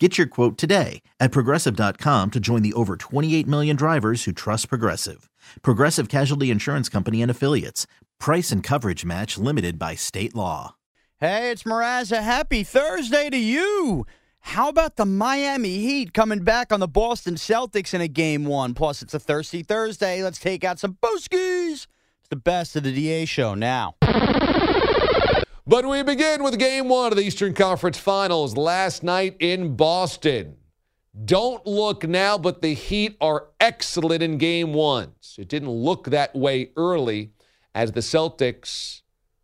Get your quote today at progressive.com to join the over 28 million drivers who trust Progressive. Progressive Casualty Insurance Company and Affiliates. Price and coverage match limited by state law. Hey, it's Mrazza. Happy Thursday to you. How about the Miami Heat coming back on the Boston Celtics in a game one? Plus, it's a thirsty Thursday. Let's take out some booskies. It's the best of the DA show now. But we begin with game one of the Eastern Conference Finals last night in Boston. Don't look now, but the Heat are excellent in game ones. It didn't look that way early as the Celtics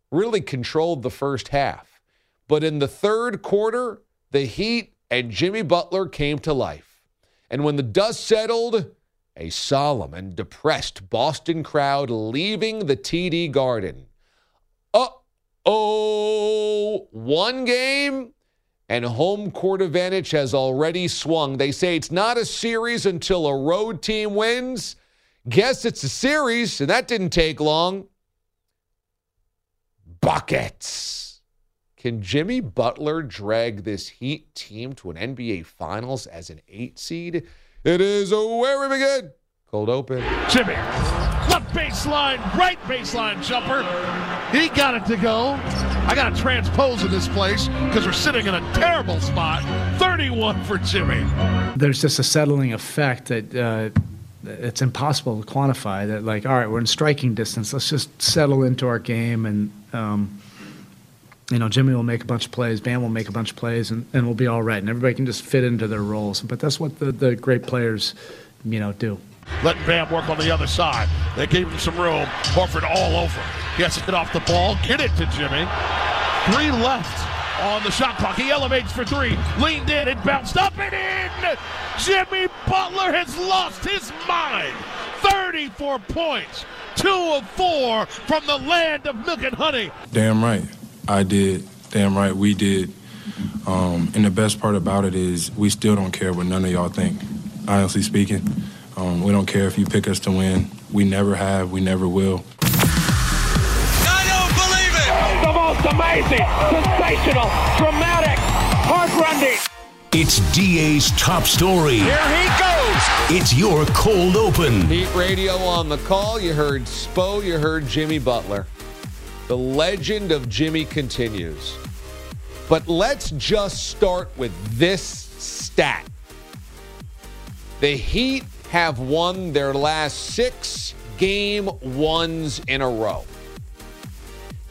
really controlled the first half. But in the third quarter, the Heat and Jimmy Butler came to life. And when the dust settled, a solemn and depressed Boston crowd leaving the TD Garden. Uh oh, one game and home court advantage has already swung. They say it's not a series until a road team wins. Guess it's a series, and that didn't take long. Buckets. Can Jimmy Butler drag this Heat team to an NBA Finals as an eight seed? It is a where we begin. Cold open. Jimmy, left baseline, right baseline jumper. He got it to go. I got to transpose in this place because we're sitting in a terrible spot. 31 for Jimmy. There's just a settling effect that uh, it's impossible to quantify. That like, all right, we're in striking distance. Let's just settle into our game, and um, you know, Jimmy will make a bunch of plays, Bam will make a bunch of plays, and, and we'll be all right. And everybody can just fit into their roles. But that's what the, the great players, you know, do. Letting Bam work on the other side. They gave him some room. Horford all over. He has to get off the ball, get it to Jimmy. Three left on the shot clock. He elevates for three. Leaned in and bounced up and in. Jimmy Butler has lost his mind. 34 points. Two of four from the land of milk and honey. Damn right. I did. Damn right. We did. Um, and the best part about it is we still don't care what none of y'all think. Honestly speaking, um, we don't care if you pick us to win. We never have. We never will. I don't believe it! The most amazing, sensational, dramatic, heartrending. It's DA's top story. Here he goes. It's your cold open. Heat radio on the call. You heard Spo, you heard Jimmy Butler. The legend of Jimmy continues. But let's just start with this stat. The Heat have won their last six game ones in a row.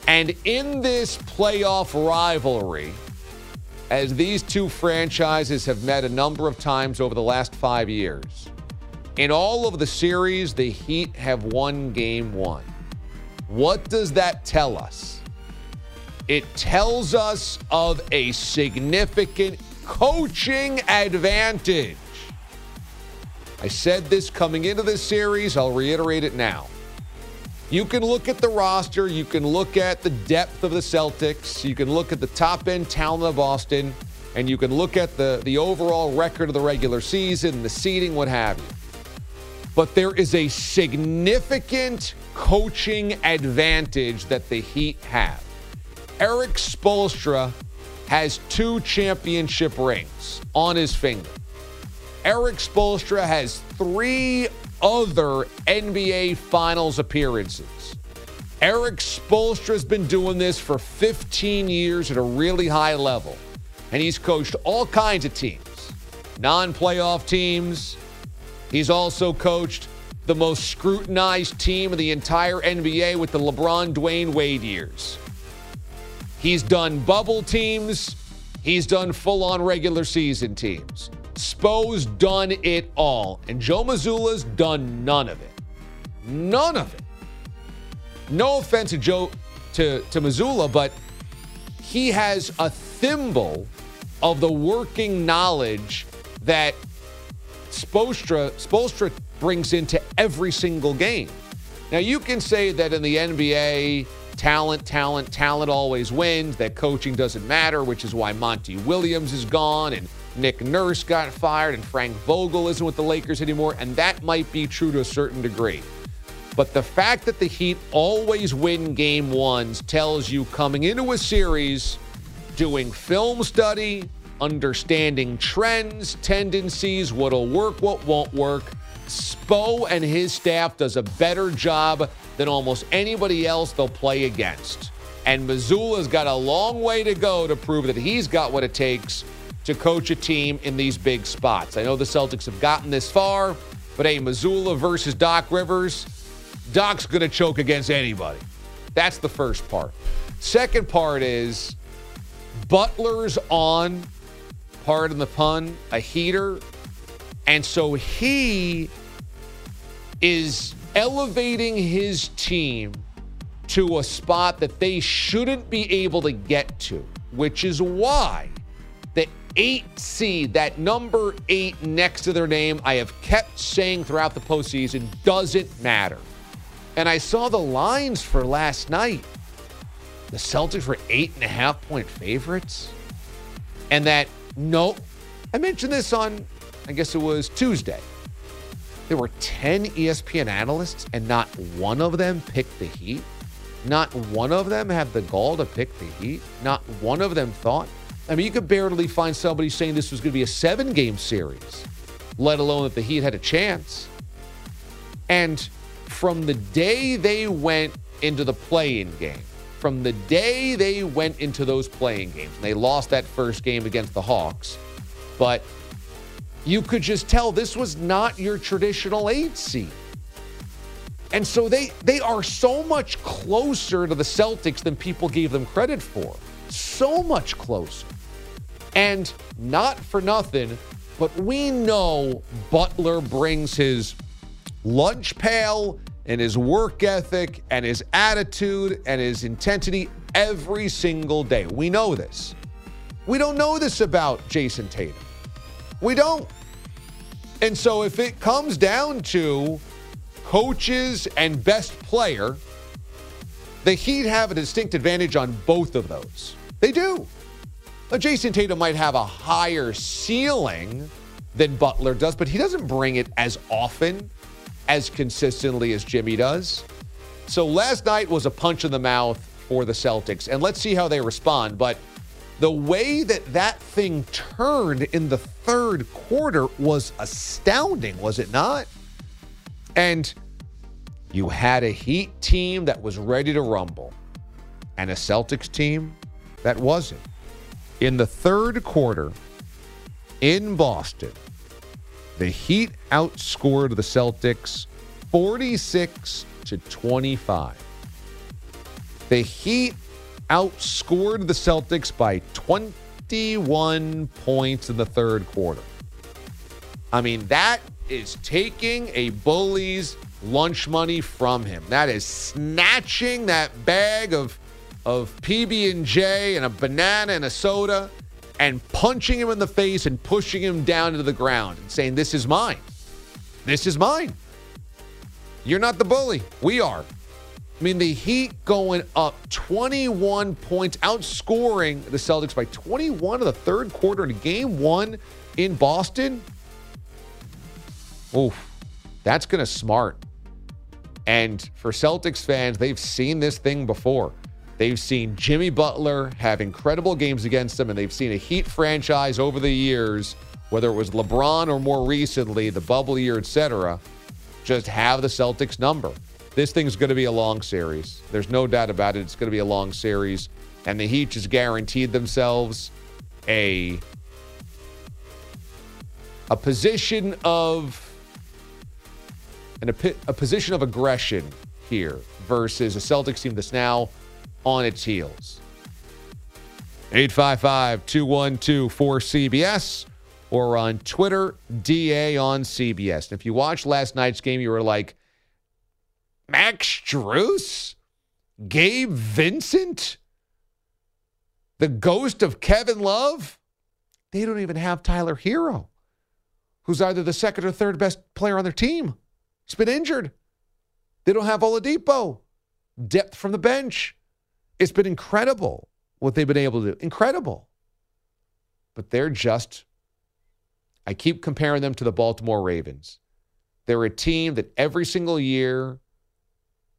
And in this playoff rivalry, as these two franchises have met a number of times over the last five years, in all of the series, the Heat have won game one. What does that tell us? It tells us of a significant coaching advantage. I said this coming into this series, I'll reiterate it now. You can look at the roster, you can look at the depth of the Celtics, you can look at the top end talent of Boston, and you can look at the, the overall record of the regular season, the seeding, what have you. but there is a significant coaching advantage that the Heat have. Erik Spoelstra has two championship rings on his finger. Erik Spoelstra has three other NBA Finals appearances. Erik Spoelstra's been doing this for 15 years at a really high level, and he's coached all kinds of teams non playoff teams. He's also coached the most scrutinized team in the entire NBA with the LeBron Dwyane Wade years. He's done bubble teams, he's done full on regular season teams. Spo's done it all, and Joe Mazzulla's done none of it. None of it. No offense to Joe to, to Mazzulla, but he has a thimble of the working knowledge that Spoelstra, Spoelstra brings into every single game. Now, you can say that in the NBA, talent, talent, talent always wins, that coaching doesn't matter, which is why Monty Williams is gone and Nick Nurse got fired and Frank Vogel isn't with the Lakers anymore, and that might be true to a certain degree. But the fact that the Heat always win game ones tells you coming into a series, doing film study, understanding trends, tendencies, what'll work, what won't work. Spo and his staff does a better job than almost anybody else they'll play against. And Mazzulla's got a long way to go to prove that he's got what it takes to coach a team in these big spots. I know the Celtics have gotten this far, but hey, Mazzulla versus Doc Rivers, Doc's going to choke against anybody. That's the first part. Second part is Butler's on, pardon the pun, a heater. And so he is elevating his team to a spot that they shouldn't be able to get to, which is why eight seed, that number eight next to their name, I have kept saying throughout the postseason, doesn't matter. And I saw the lines for last night. The Celtics were eight and a half point favorites. And that, no, I mentioned this on, I guess it was Tuesday. There were 10 ESPN analysts, and not one of them picked the Heat. Not one of them had the gall to pick the Heat. Not one of them thought. I mean, you could barely find somebody saying this was going to be a seven game series, let alone that the Heat had a chance. And from the day they went into the play in game, from the day they went into those playing games, they lost that first game against the Hawks, but you could just tell this was not your traditional eight seed. And so they they are so much closer to the Celtics than people gave them credit for. So much closer. And not for nothing, but we know Butler brings his lunch pail and his work ethic and his attitude and his intensity every single day. We know this. We don't know this about Jayson Tatum. We don't. And so if it comes down to coaches and best player, the Heat have a distinct advantage on both of those. They do. Now, Jayson Tatum might have a higher ceiling than Butler does, but he doesn't bring it as often, as consistently as Jimmy does. So last night was a punch in the mouth for the Celtics, and let's see how they respond. But the way that that thing turned in the third quarter was astounding, was it not? And you had a Heat team that was ready to rumble and a Celtics team that wasn't. In the third quarter in Boston, the Heat outscored the Celtics 46 to 25. The Heat outscored the Celtics by 21 points in the third quarter. I mean, that is taking a bully's lunch money from him. That is snatching that bag of of PB&J and a banana and a soda and punching him in the face and pushing him down to the ground and saying, This is mine. This is mine. You're not the bully. We are. I mean, the Heat going up 21 points, outscoring the Celtics by 21 in the third quarter in game one in Boston. Oof. That's going to smart. And for Celtics fans, they've seen this thing before. They've seen Jimmy Butler have incredible games against them, and they've seen a Heat franchise over the years, whether it was LeBron or more recently, the bubble year, etc., just have the Celtics number. This thing's going to be a long series. There's no doubt about it. It's going to be a long series. And the Heat just guaranteed themselves a a position of an, a, a position of aggression here versus a Celtics team that's now on its heels. 855 212 4CBS or on Twitter, DA on CBS. And if you watched last night's game, you were like, Max Strus? Gabe Vincent? The ghost of Kevin Love? They don't even have Tyler Herro, who's either the second or third best player on their team. He's been injured. They don't have Oladipo. Depth from the bench. It's been incredible what they've been able to do. Incredible. But they're just, I keep comparing them to the Baltimore Ravens. They're a team that every single year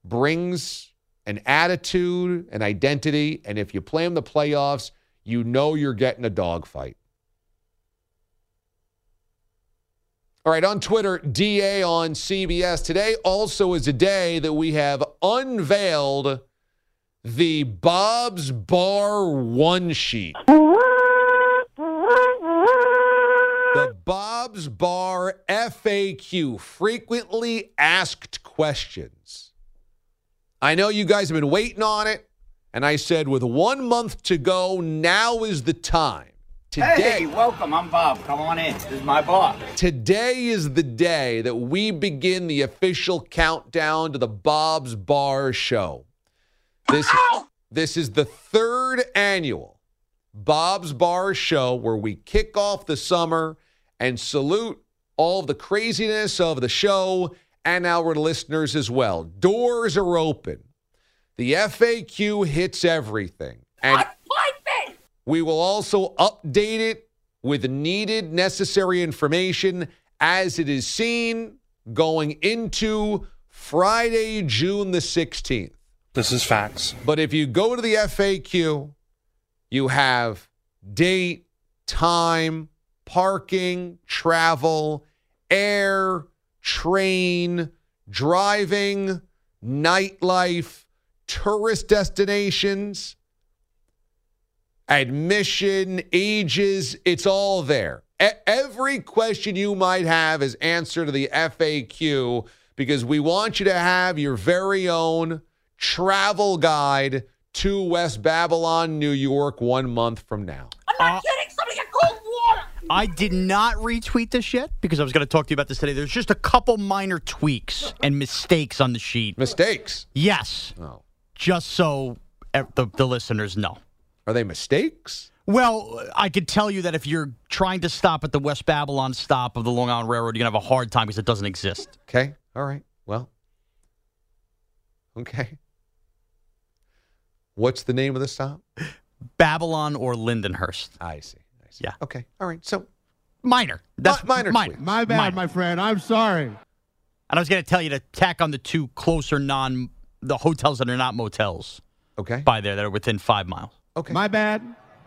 brings an attitude, an identity, and if you play them the playoffs, you know you're getting a dogfight. All right, on Twitter, DA on CBS. Today also is a day that we have unveiled the Bob's Bar one sheet. The Bob's Bar FAQ, frequently asked questions. I know you guys have been waiting on it, and I said with one month to go, now is the time. Today, Hey, welcome. I'm Bob. Come on in. This is my bar. Today is the day that we begin the official countdown to the Bob's Bar Show. This, this is the third annual Bob's Bar Show where we kick off the summer and salute all of the craziness of the show and our listeners as well. Doors are open. The FAQ hits everything. And we will also update it with needed, necessary information as it is seen going into Friday, June the 16th. This is facts. But if you go to the FAQ, you have date, time, parking, travel, air, train, driving, nightlife, tourist destinations admission, ages, it's all there. E- every question you might have is answered to the FAQ because we want you to have your very own travel guide to West Babylon, New York, one month from now. I'm not uh, kidding. Somebody get cold water. I did not retweet this yet because I was going to talk to you about this today. There's just a couple minor tweaks and mistakes on the sheet. Mistakes? Yes. Oh. Just so the, the listeners know. Are they mistakes? Well, I could tell you that if you're trying to stop at the West Babylon stop of the Long Island Railroad, you're going to have a hard time because it doesn't exist. Okay. All right. Well, okay. What's the name of the stop? Babylon or Lindenhurst. I see. I see. Yeah. Okay. All right. So Minor. That's Mi- minor minor. tweaks. My bad, Minor. my friend. I'm sorry. And I was going to tell you to tack on the two closer non the hotels that are not motels okay. by there that are within five miles. Okay. My bad.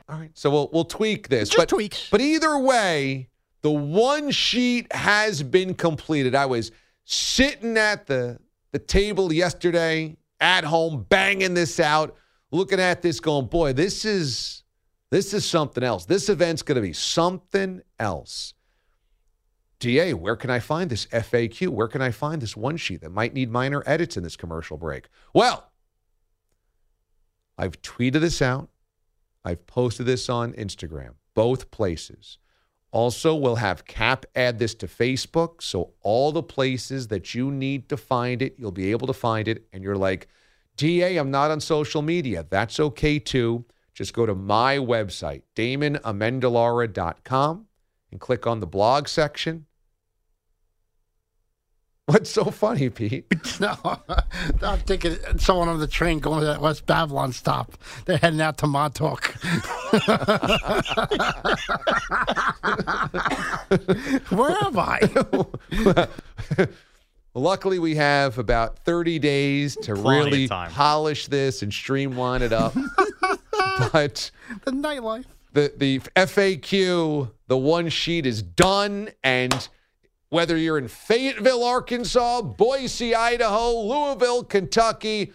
All right. So we'll we'll tweak this. Just but, tweaks. But either way, the one sheet has been completed. I was sitting at the the table yesterday at home, banging this out, looking at this, going, boy, this is this is something else. This event's gonna be something else. DA, where can I find this FAQ? Where can I find this one sheet that might need minor edits in this commercial break? Well, I've tweeted this out. I've posted this on Instagram, both places. Also, we'll have Cap add this to Facebook. So, all the places that you need to find it, you'll be able to find it. And you're like, DA, I'm not on social media. That's okay too. Just go to my website, damonamendolara.com, and click on the blog section. What's so funny, Pete? No, I'm thinking someone on the train going to that West Babylon stop. They're heading out to Montauk. Where am I? Luckily, we have about 30 days to Plenty really polish this and streamline it up. but The nightlife. the the FAQ, the one sheet is done, and whether you're in Fayetteville, Arkansas, Boise, Idaho, Louisville, Kentucky,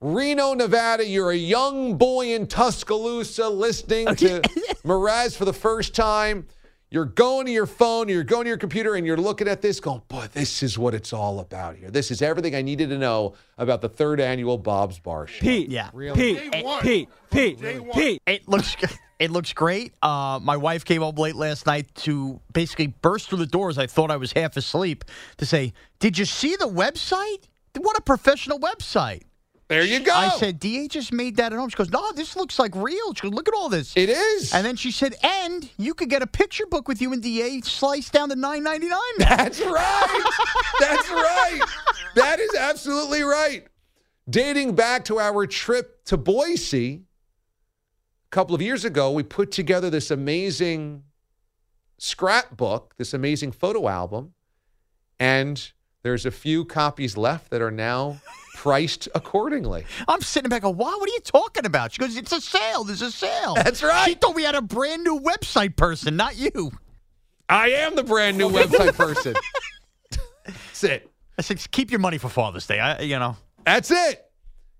Reno, Nevada, you're a young boy in Tuscaloosa listening to Mraz for the first time. You're going to your phone, you're going to your computer, and you're looking at this, going, "Boy, this is what it's all about here. This is everything I needed to know about the third annual Bob's Bar Show." Pete, yeah, Really? Pete, Pete, Pete, Pete. It looks, it looks great. Uh, my wife came home late last night to basically burst through the doors. I thought I was half asleep to say, "Did you see the website? What a professional website!" There you go. I said, "Da just made that at home." She goes, "No, this looks like real." She goes, "Look at all this." It is. And then she said, "And you could get a picture book with you and Da sliced down to nine ninety nine. That's right. That's right. That is absolutely right. Dating back to our trip to Boise a couple of years ago, we put together this amazing scrapbook, this amazing photo album, and there's a few copies left that are now priced accordingly. I'm sitting back. Going, "Why? What are you talking about?" She goes, "It's a sale. There's a sale." That's right. She thought we had a brand new website person, not you. I am the brand new website person. That's it. I said, "Keep your money for Father's Day." I, you know. That's it.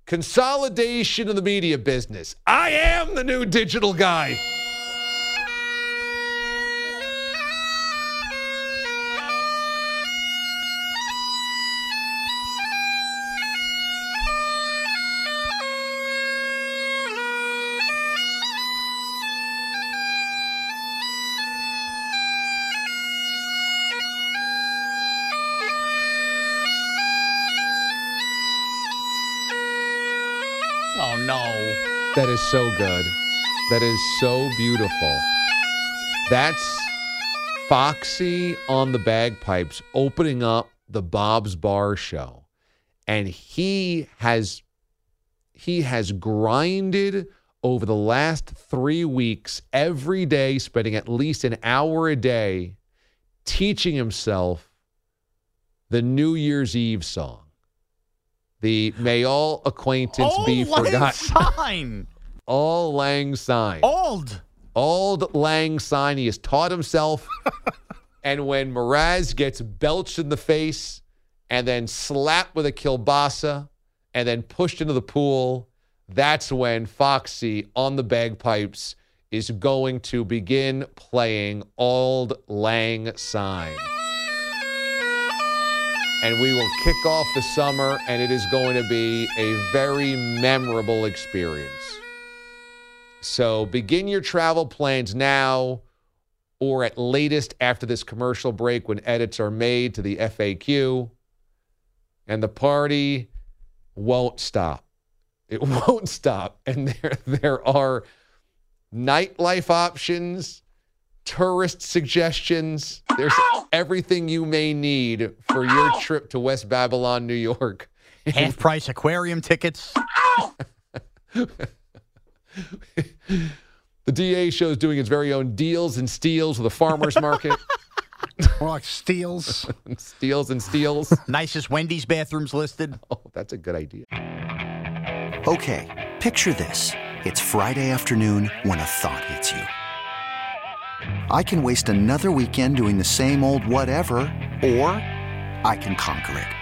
Consolidation of the media business. I am the new digital guy. So good. That is so beautiful. That's Foxy on the bagpipes opening up the Bob's Bar show. And he has he has grinded over the last 3 weeks every day spending at least an hour a day teaching himself the New Year's Eve song. The May All Acquaintance Be Lang Forgotten. Syne. All Lang Syne. Old. Old Lang Syne. He has taught himself. and when Mraz gets belched in the face and then slapped with a kielbasa and then pushed into the pool, that's when Foxy on the bagpipes is going to begin playing Old Lang Syne. And we will kick off the summer, and it is going to be a very memorable experience. So begin your travel plans now or at latest after this commercial break when edits are made to the FAQ. And the party won't stop. It won't stop. And there, there are nightlife options, tourist suggestions. There's everything you may need for your trip to West Babylon, New York. Half price aquarium tickets. The DA show is doing its very own deals and steals with the farmer's market. More like steals. steals and steals. Nicest Wendy's bathrooms listed. Oh, that's a good idea. Okay, picture this. It's Friday afternoon when a thought hits you. I can waste another weekend doing the same old whatever, or I can conquer it.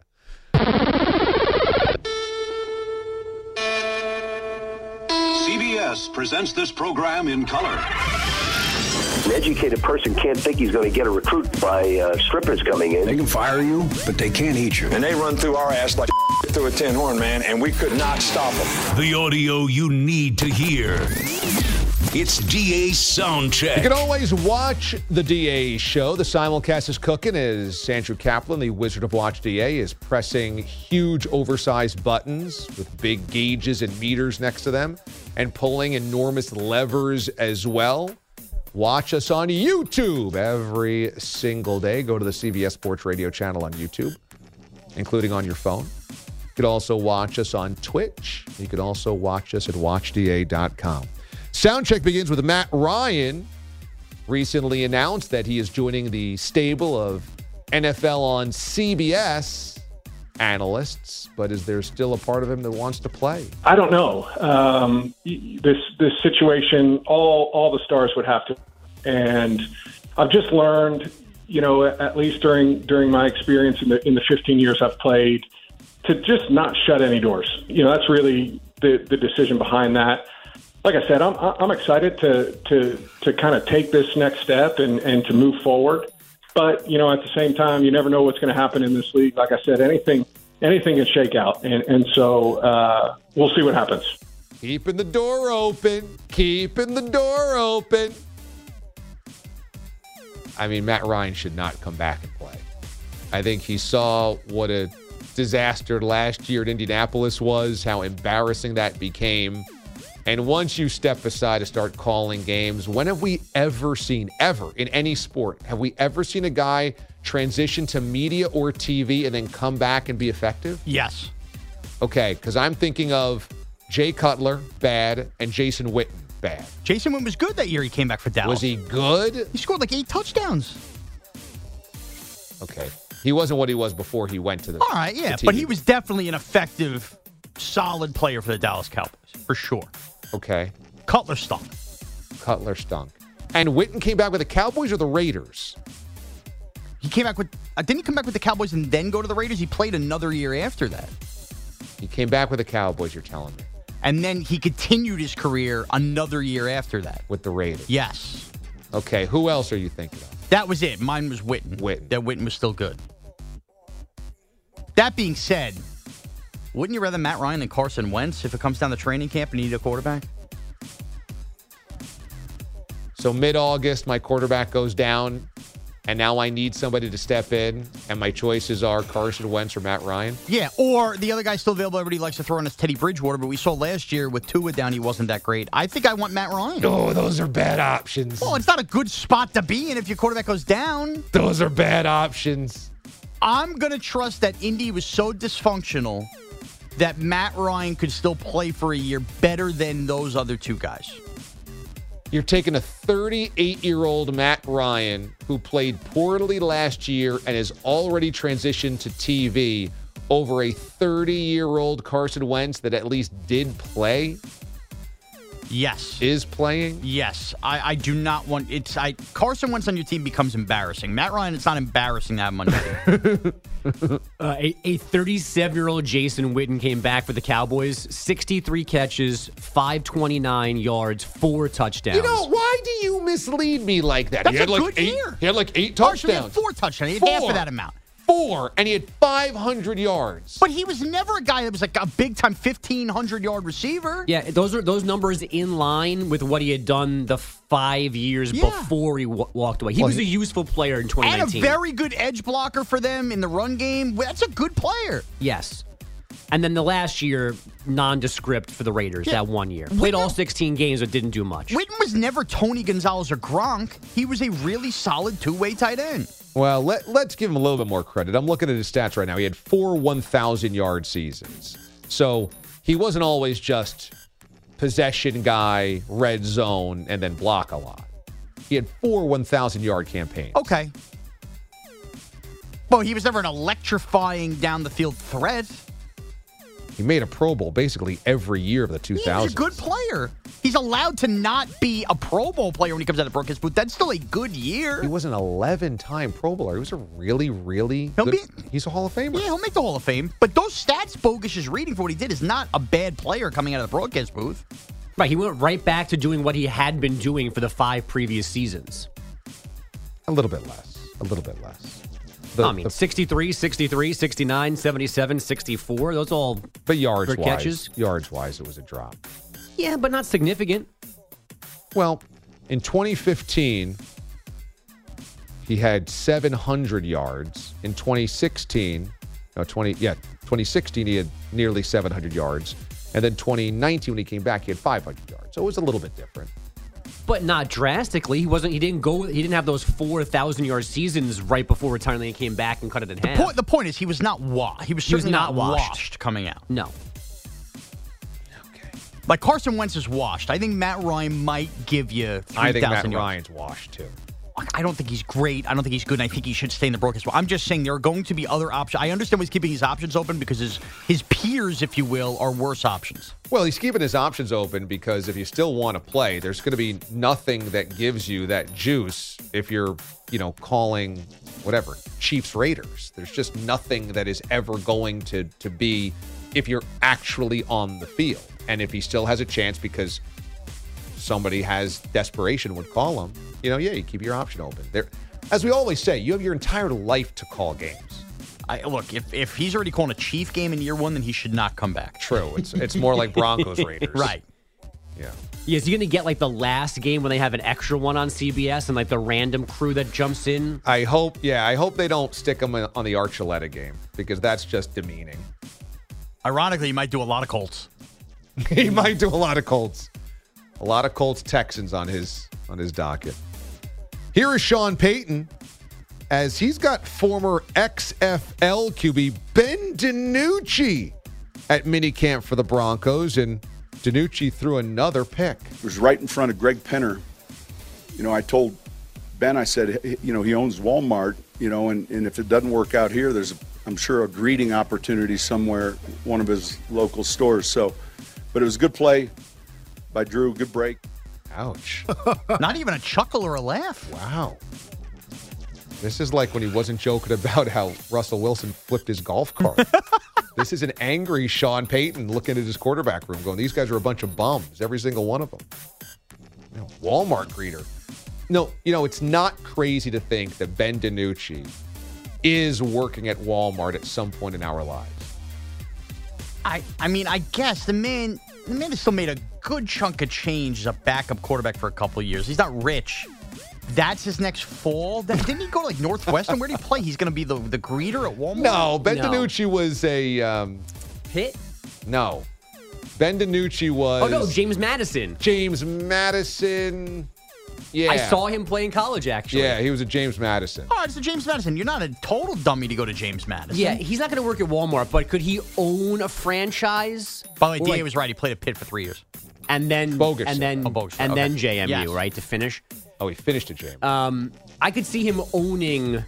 CBS presents this program in color. An educated person can't think he's going to get a recruit by uh, strippers coming in. They can fire you, but they can't eat you. And they run through our ass like through a tin horn, man, and we could not stop them. The audio you need to hear. It's DA Soundcheck. You can always watch the DA show. The simulcast is cooking as Andrew Kaplan, the Wizard of Watch DA, is pressing huge oversized buttons with big gauges and meters next to them and pulling enormous levers as well. Watch us on YouTube every single day. Go to the CBS Sports Radio channel on YouTube, including on your phone. You could also watch us on Twitch. You could also watch us at watchda.com. Soundcheck begins with Matt Ryan. Recently announced that he is joining the stable of NFL on CBS analysts, but is there still a part of him that wants to play? I don't know. Um, this this situation, all all the stars would have to, and I've just learned, you know, at least during during my experience in the in the 15 years I've played, to just not shut any doors. You know, that's really the the decision behind that like I said, I'm I'm excited to to to kind of take this next step and and to move forward. But you know, at the same time, you never know what's going to happen in this league. Like I said, anything anything can shake out, and and so uh, we'll see what happens. Keeping the door open, keeping the door open. I mean, Matt Ryan should not come back and play. I think he saw what a disaster last year at Indianapolis was, how embarrassing that became. And once you step aside to start calling games, when have we ever seen, ever in any sport, have we ever seen a guy transition to media or TV and then come back and be effective? Yes. Okay, because I'm thinking of Jay Cutler, bad, and Jason Witten, bad. Jason Witten was good that year he came back for Dallas. Was he good? He scored like eight touchdowns. Okay. He wasn't what he was before he went to the. All right, yeah, but he was definitely an effective, solid player for the Dallas Cowboys, for sure. Okay. Cutler stunk. Cutler stunk. And Witten came back with the Cowboys or the Raiders? He came back with. Uh, didn't he come back with the Cowboys and then go to the Raiders? He played another year after that. He came back with the Cowboys, you're telling me. And then he continued his career another year after that. With the Raiders? Yes. Okay, who else are you thinking of? That was it. Mine was Witten. Witten. That Witten was still good. That being said, wouldn't you rather Matt Ryan than Carson Wentz if it comes down to training camp and you need a quarterback? So mid August, my quarterback goes down, and now I need somebody to step in, and my choices are Carson Wentz or Matt Ryan. Yeah, or the other guy's still available. Everybody likes to throw in his Teddy Bridgewater, but we saw last year with Tua down, he wasn't that great. I think I want Matt Ryan. Oh, those are bad options. Well, it's not a good spot to be in if your quarterback goes down. Those are bad options. I'm going to trust that Indy was so dysfunctional that Matt Ryan could still play for a year better than those other two guys. You're taking a 38 year old Matt Ryan who played poorly last year and has already transitioned to TV over a 30 year old Carson Wentz that at least did play. Yes. Is playing? Yes. I, I do not want it's I Carson Wentz on your team becomes embarrassing. Matt Ryan, it's not embarrassing that have him on your team. Uh, a 37 year old Jason Witten came back for the Cowboys, 63 catches, 529 yards, four touchdowns. You know, why do you mislead me like that? That's he had a like good eight, year. He had like eight Carson had touchdowns. four touchdowns. He had Four. half of that amount. Four, and he had 500 yards. But he was never a guy that was like a big time 1,500 yard receiver. Yeah, those are those numbers in line with what he had done the five years Yeah. before he w- walked away. He Well, was a useful player in And 2019. a very good edge blocker for them in the run game. That's a good player. yes. And then the last year, nondescript for the Raiders. Yeah. That one year, played all 16 games but didn't do much. Witten was never Tony Gonzalez or Gronk. He was a really solid two way tight end. Well, let, let's give him a little bit more credit. I'm looking at his stats right now. He had four 1,000 yard seasons. So he wasn't always just possession guy, red zone, and then block a lot. He had four 1,000 yard campaigns. Okay. Well, he was never an electrifying down the field threat. He made a Pro Bowl basically every year of the 2000s. He's a good player. He's allowed to not be a Pro Bowl player when he comes out of Brookings, booth. that's still a good year. He was an 11 time Pro Bowler. He was a really, really He'll good. be- he's a Hall of Famer. Yeah, he'll make the Hall of Fame. But those stats Bogus is reading for what he did is not a bad player coming out of the broadcast booth. Right, he went right back to doing what he had been doing for the five previous seasons. A little bit less. A little bit less. The- I mean, the- 63, 63, 69, 77, 64. Those all but yards for wise, catches. yards wise, it was a drop. Yeah, but not significant. Well, in 2015, he had 700 yards. In 2016, no, 20, yeah, 2016, he had nearly 700 yards. And then 2019, when he came back, he had 500 yards. So it was a little bit different. But not drastically. He wasn't. He didn't go. He didn't have those four thousand yard seasons right before retiring. He came back and cut it in half. Point, the point is, he was not washed. He was He was not not, washed. washed. coming out. No. Okay. Like Carson Wentz is washed. I think Matt Ryan might give you. 3, I think Matt 000 yards. Ryan's washed too. I don't think he's great. I don't think he's good. And I think he should stay in the broadcast. Well, I'm just saying there are going to be other options. I understand why he's keeping his options open because his his peers, if you will, are worse options. Well, he's keeping his options open because if you still want to play, there's going to be nothing that gives you that juice if you're, you know, calling whatever Chiefs Raiders. There's just nothing that is ever going to to be if you're actually on the field. And if he still has a chance because somebody has desperation would call him, you know, yeah, you keep your option open. There as we always say, you have your entire life to call games. I look if if he's already calling a Chief game in year one, then he should not come back. True. It's it's more like Broncos Raiders. right. Yeah. Yeah, is he going to get like the last game when they have an extra one on CBS and like the random crew that jumps in? I hope, yeah, I hope they don't stick him on the Archuleta game because that's just demeaning. Ironically, he might do a lot of Colts. he might do a lot of Colts, a lot of Colts Texans on his on his docket. Here is Sean Payton as he's got former XFL QB Ben DiNucci at minicamp for the Broncos, and DiNucci threw another pick. It was right in front of Greg Penner. You know, I told Ben, I said, you know, he owns Walmart, you know, and, and if it doesn't work out here, there's, I'm sure, a greeting opportunity somewhere, one of his local stores. So, but it was a good play by Drew, good break. Ouch. Not even a chuckle or a laugh. Wow. This is like when he wasn't joking about how Russell Wilson flipped his golf cart. this is an angry Sean Payton looking at his quarterback room going, these guys are a bunch of bums, every single one of them. You know, Walmart greeter. No, you know, it's not crazy to think that Ben DiNucci is working at Walmart at some point in our lives. I I mean, I guess the man the man has still made a good chunk of change as a backup quarterback for a couple of years. He's not rich. That's his next fall. Then- Didn't he go to like Northwestern? Where did he play? He's going to be the, the greeter at Walmart. No, Ben DiNucci was a um, Pitt? no. Ben DiNucci was Oh no, James Madison. James Madison. Yeah, I saw him play in college actually. Yeah, he was a James Madison. Oh, it's a James Madison. You're not a total dummy to go to James Madison. Yeah, he's not going to work at Walmart, but could he own a franchise? By the way, Or, DA like- was right. He played at Pitt for three years. And then Bogus. and then Oh, bogus, and okay. then JMU, Yes. right, to finish. Oh, he finished a James. Um, I could see him owning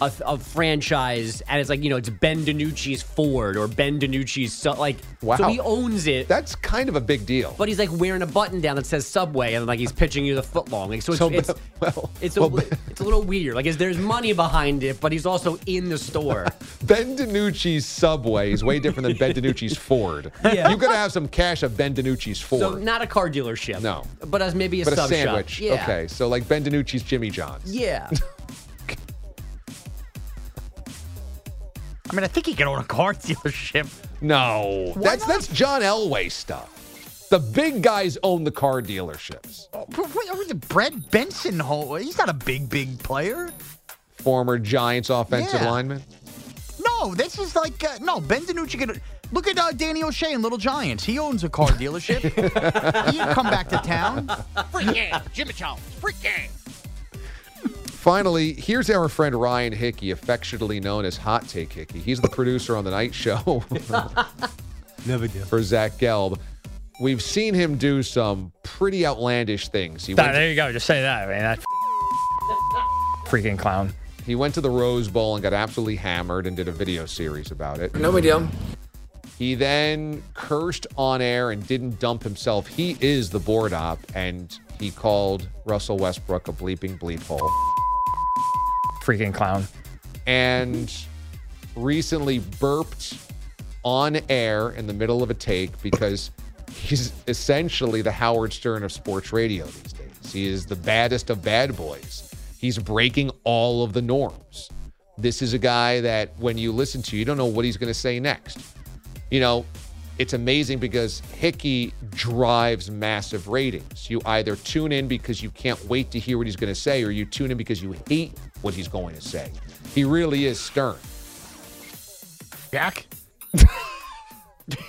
a, a franchise, and it's like you know, it's Ben DiNucci's Ford or Ben DiNucci's so, like. Wow. So he owns it, That's kind of a big deal. but he's like wearing a button down that says Subway, and like he's pitching you the footlong. Like so, it's So, it's, well, it's, a, well, it's a little weird. Like, is there's money behind it, but he's also in the store. Ben DiNucci's Subway is way different than Ben DiNucci's Ford. Yeah. You got to have some cash of Ben DiNucci's Ford. so not a car dealership. No. but as maybe a but a sandwich. shop. Yeah. Okay, so like Ben DiNucci's Jimmy John's. Yeah. I mean, I think he can own a car dealership. No, that's that's John Elway stuff. The big guys own the car dealerships. Oh, but wait, was it Brett Benson? ho- He's not a big, big player. Former Giants offensive Yeah. lineman. No, this is like uh, no Ben DiNucci. Could, look at uh, Danny O'Shea in Little Giants. He owns a car dealership. He'd come back to town. Freaking Jimmy Jones. Freaking. Finally, here's our friend Ryan Hickey, affectionately known as Hot Take Hickey. He's the producer on the night show Never do. for Zach Gelb. We've seen him do some pretty outlandish things. He went, there you go. Just say that, man. That freaking clown. he went to the Rose Bowl and got absolutely hammered and did a video series about it. No big deal. He then cursed on air and didn't dump himself. He is the board op, and he called Russell Westbrook a bleeping bleep hole. Freaking clown. And recently burped on air in the middle of a take because he's essentially the Howard Stern of sports radio these days. He is the baddest of bad boys. He's breaking all of the norms. This is a guy that when you listen to, you don't know what he's going to say next. You know, it's amazing because Hickey drives massive ratings. You either tune in because you can't wait to hear what he's going to say, or you tune in because you hate what he's going to say. He really is stern. Jack.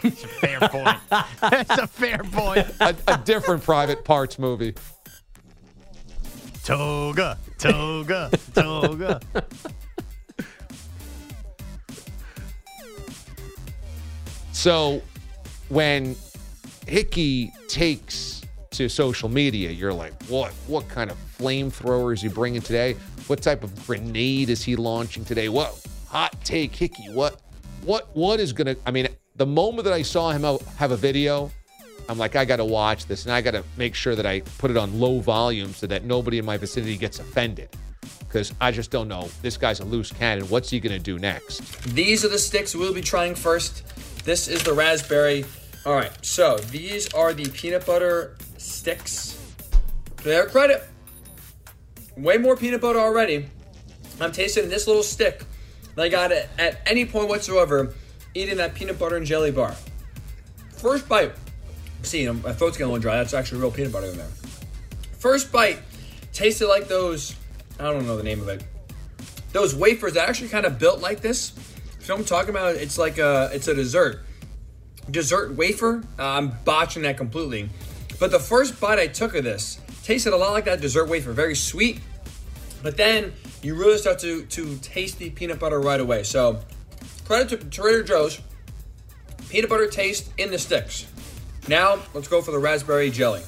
It's a fair point. That's a fair point. A, a different private parts movie. Toga, toga, toga. So when Hickey takes to social media, you're like, what? What kind of flamethrower is he bringing today? What type of grenade is he launching today? What hot take, Hickey? What? What? What is gonna? I mean, the moment that I saw him have a video, I'm like, I got to watch this, and I got to make sure that I put it on low volume so that nobody in my vicinity gets offended. Because I just don't know. This guy's a loose cannon. What's he gonna do next? These are the sticks we'll be trying first. This is the raspberry. All right, so these are the peanut butter sticks. To their credit, way more peanut butter already. I'm tasting this little stick that I got at any point whatsoever eating that peanut butter and jelly bar. First bite, see, my throat's getting a little dry. That's actually real peanut butter in there. First bite tasted like those, I don't know the name of it, those wafers that actually kind of built like this. What I'm talking about? It's like a, it's a dessert. Dessert wafer. Uh, I'm botching that completely. But the first bite I took of this tasted a lot like that dessert wafer. Very sweet. But then you really start to, to taste the peanut butter right away. So credit to Trader Joe's. Peanut butter taste in the sticks. Now let's go for the raspberry jelly.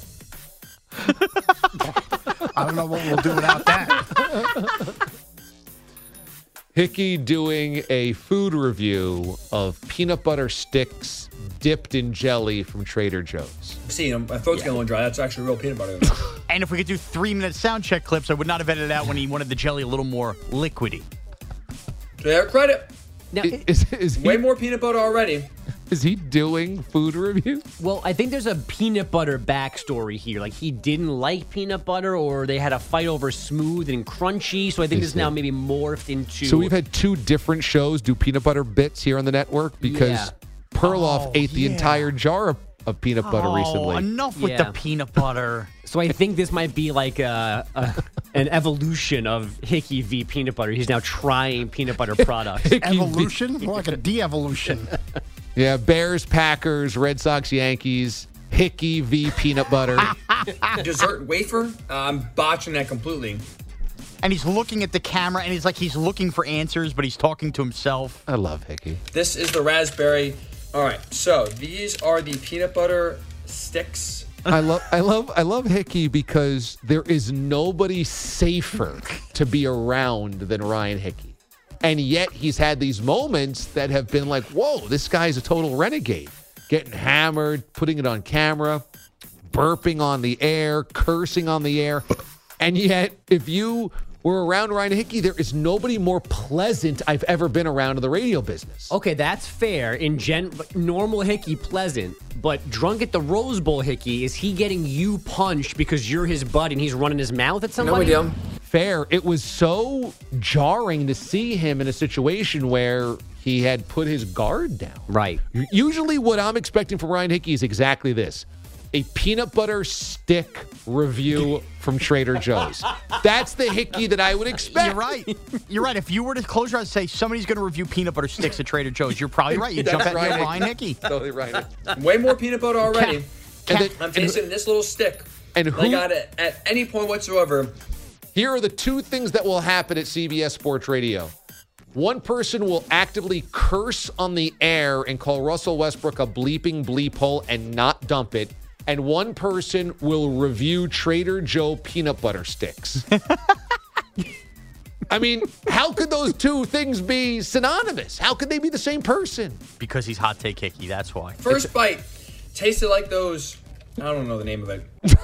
I don't know what we'll do without that. Hickey doing a food review of peanut butter sticks dipped in jelly from Trader Joe's. See, my throat's getting a little dry. That's actually real peanut butter in there. And if we could do three minute sound check clips, I would not have edited out when he wanted the jelly a little more liquidy. To their credit, Now, Is, is, way he, more peanut butter already. is he doing food reviews? well, I think there's a peanut butter backstory here. Like he didn't like peanut butter, or they had a fight over smooth and crunchy. So I think I this see. now maybe morphed into. So we've had two different shows do peanut butter bits here on the network because Yeah. Perloff Oh, ate the yeah. entire jar of, of peanut butter oh, recently. enough with Yeah. the peanut butter. So I think this might be like a, a an evolution of Hickey v peanut butter. He's now trying peanut butter products. Evolution? More like a de-evolution. Yeah, Bears, Packers, Red Sox, Yankees, Hickey v peanut butter. Dessert wafer. Uh, I'm botching that completely. And he's looking at the camera and he's like he's looking for answers, but he's talking to himself. I love Hickey. This is the raspberry. All right, so these are the peanut butter sticks. I love I love I love Hickey because there is nobody safer to be around than Ryan Hickey. And yet he's had these moments that have been like, whoa, this guy's a total renegade. Getting hammered, putting it on camera, burping on the air, cursing on the air. And yet, if you were around Ryan Hickey, there is nobody more pleasant I've ever been around in the radio business. Okay, that's fair. In gen, normal Hickey, pleasant, but drunk at the Rose Bowl Hickey, is he getting you punched because you're his buddy and he's running his mouth at somebody? Fair. It was so jarring to see him in a situation where he had put his guard down. Right. Usually, what I'm expecting from Ryan Hickey is exactly this a peanut butter stick review from Trader Joe's. That's the Hickey that I would expect. You're right. You're right. If you were to close your eyes and say somebody's going to review peanut butter sticks at Trader Joe's, you're probably right. You jump That's at Ryan Ryan Hickey. Totally right. Way more peanut butter already. And then- I'm tasting this little stick. And Like who- at, it at any point whatsoever. Here are the two things that will happen at CBS Sports Radio. One person will actively curse on the air and call Russell Westbrook a bleeping bleep hole and not dump it. And one person will review Trader Joe peanut butter sticks. I mean, how could those two things be synonymous? How could they be the same person? Because he's hot take Hickey. That's why. First bite tasted like those. I don't know the name of it.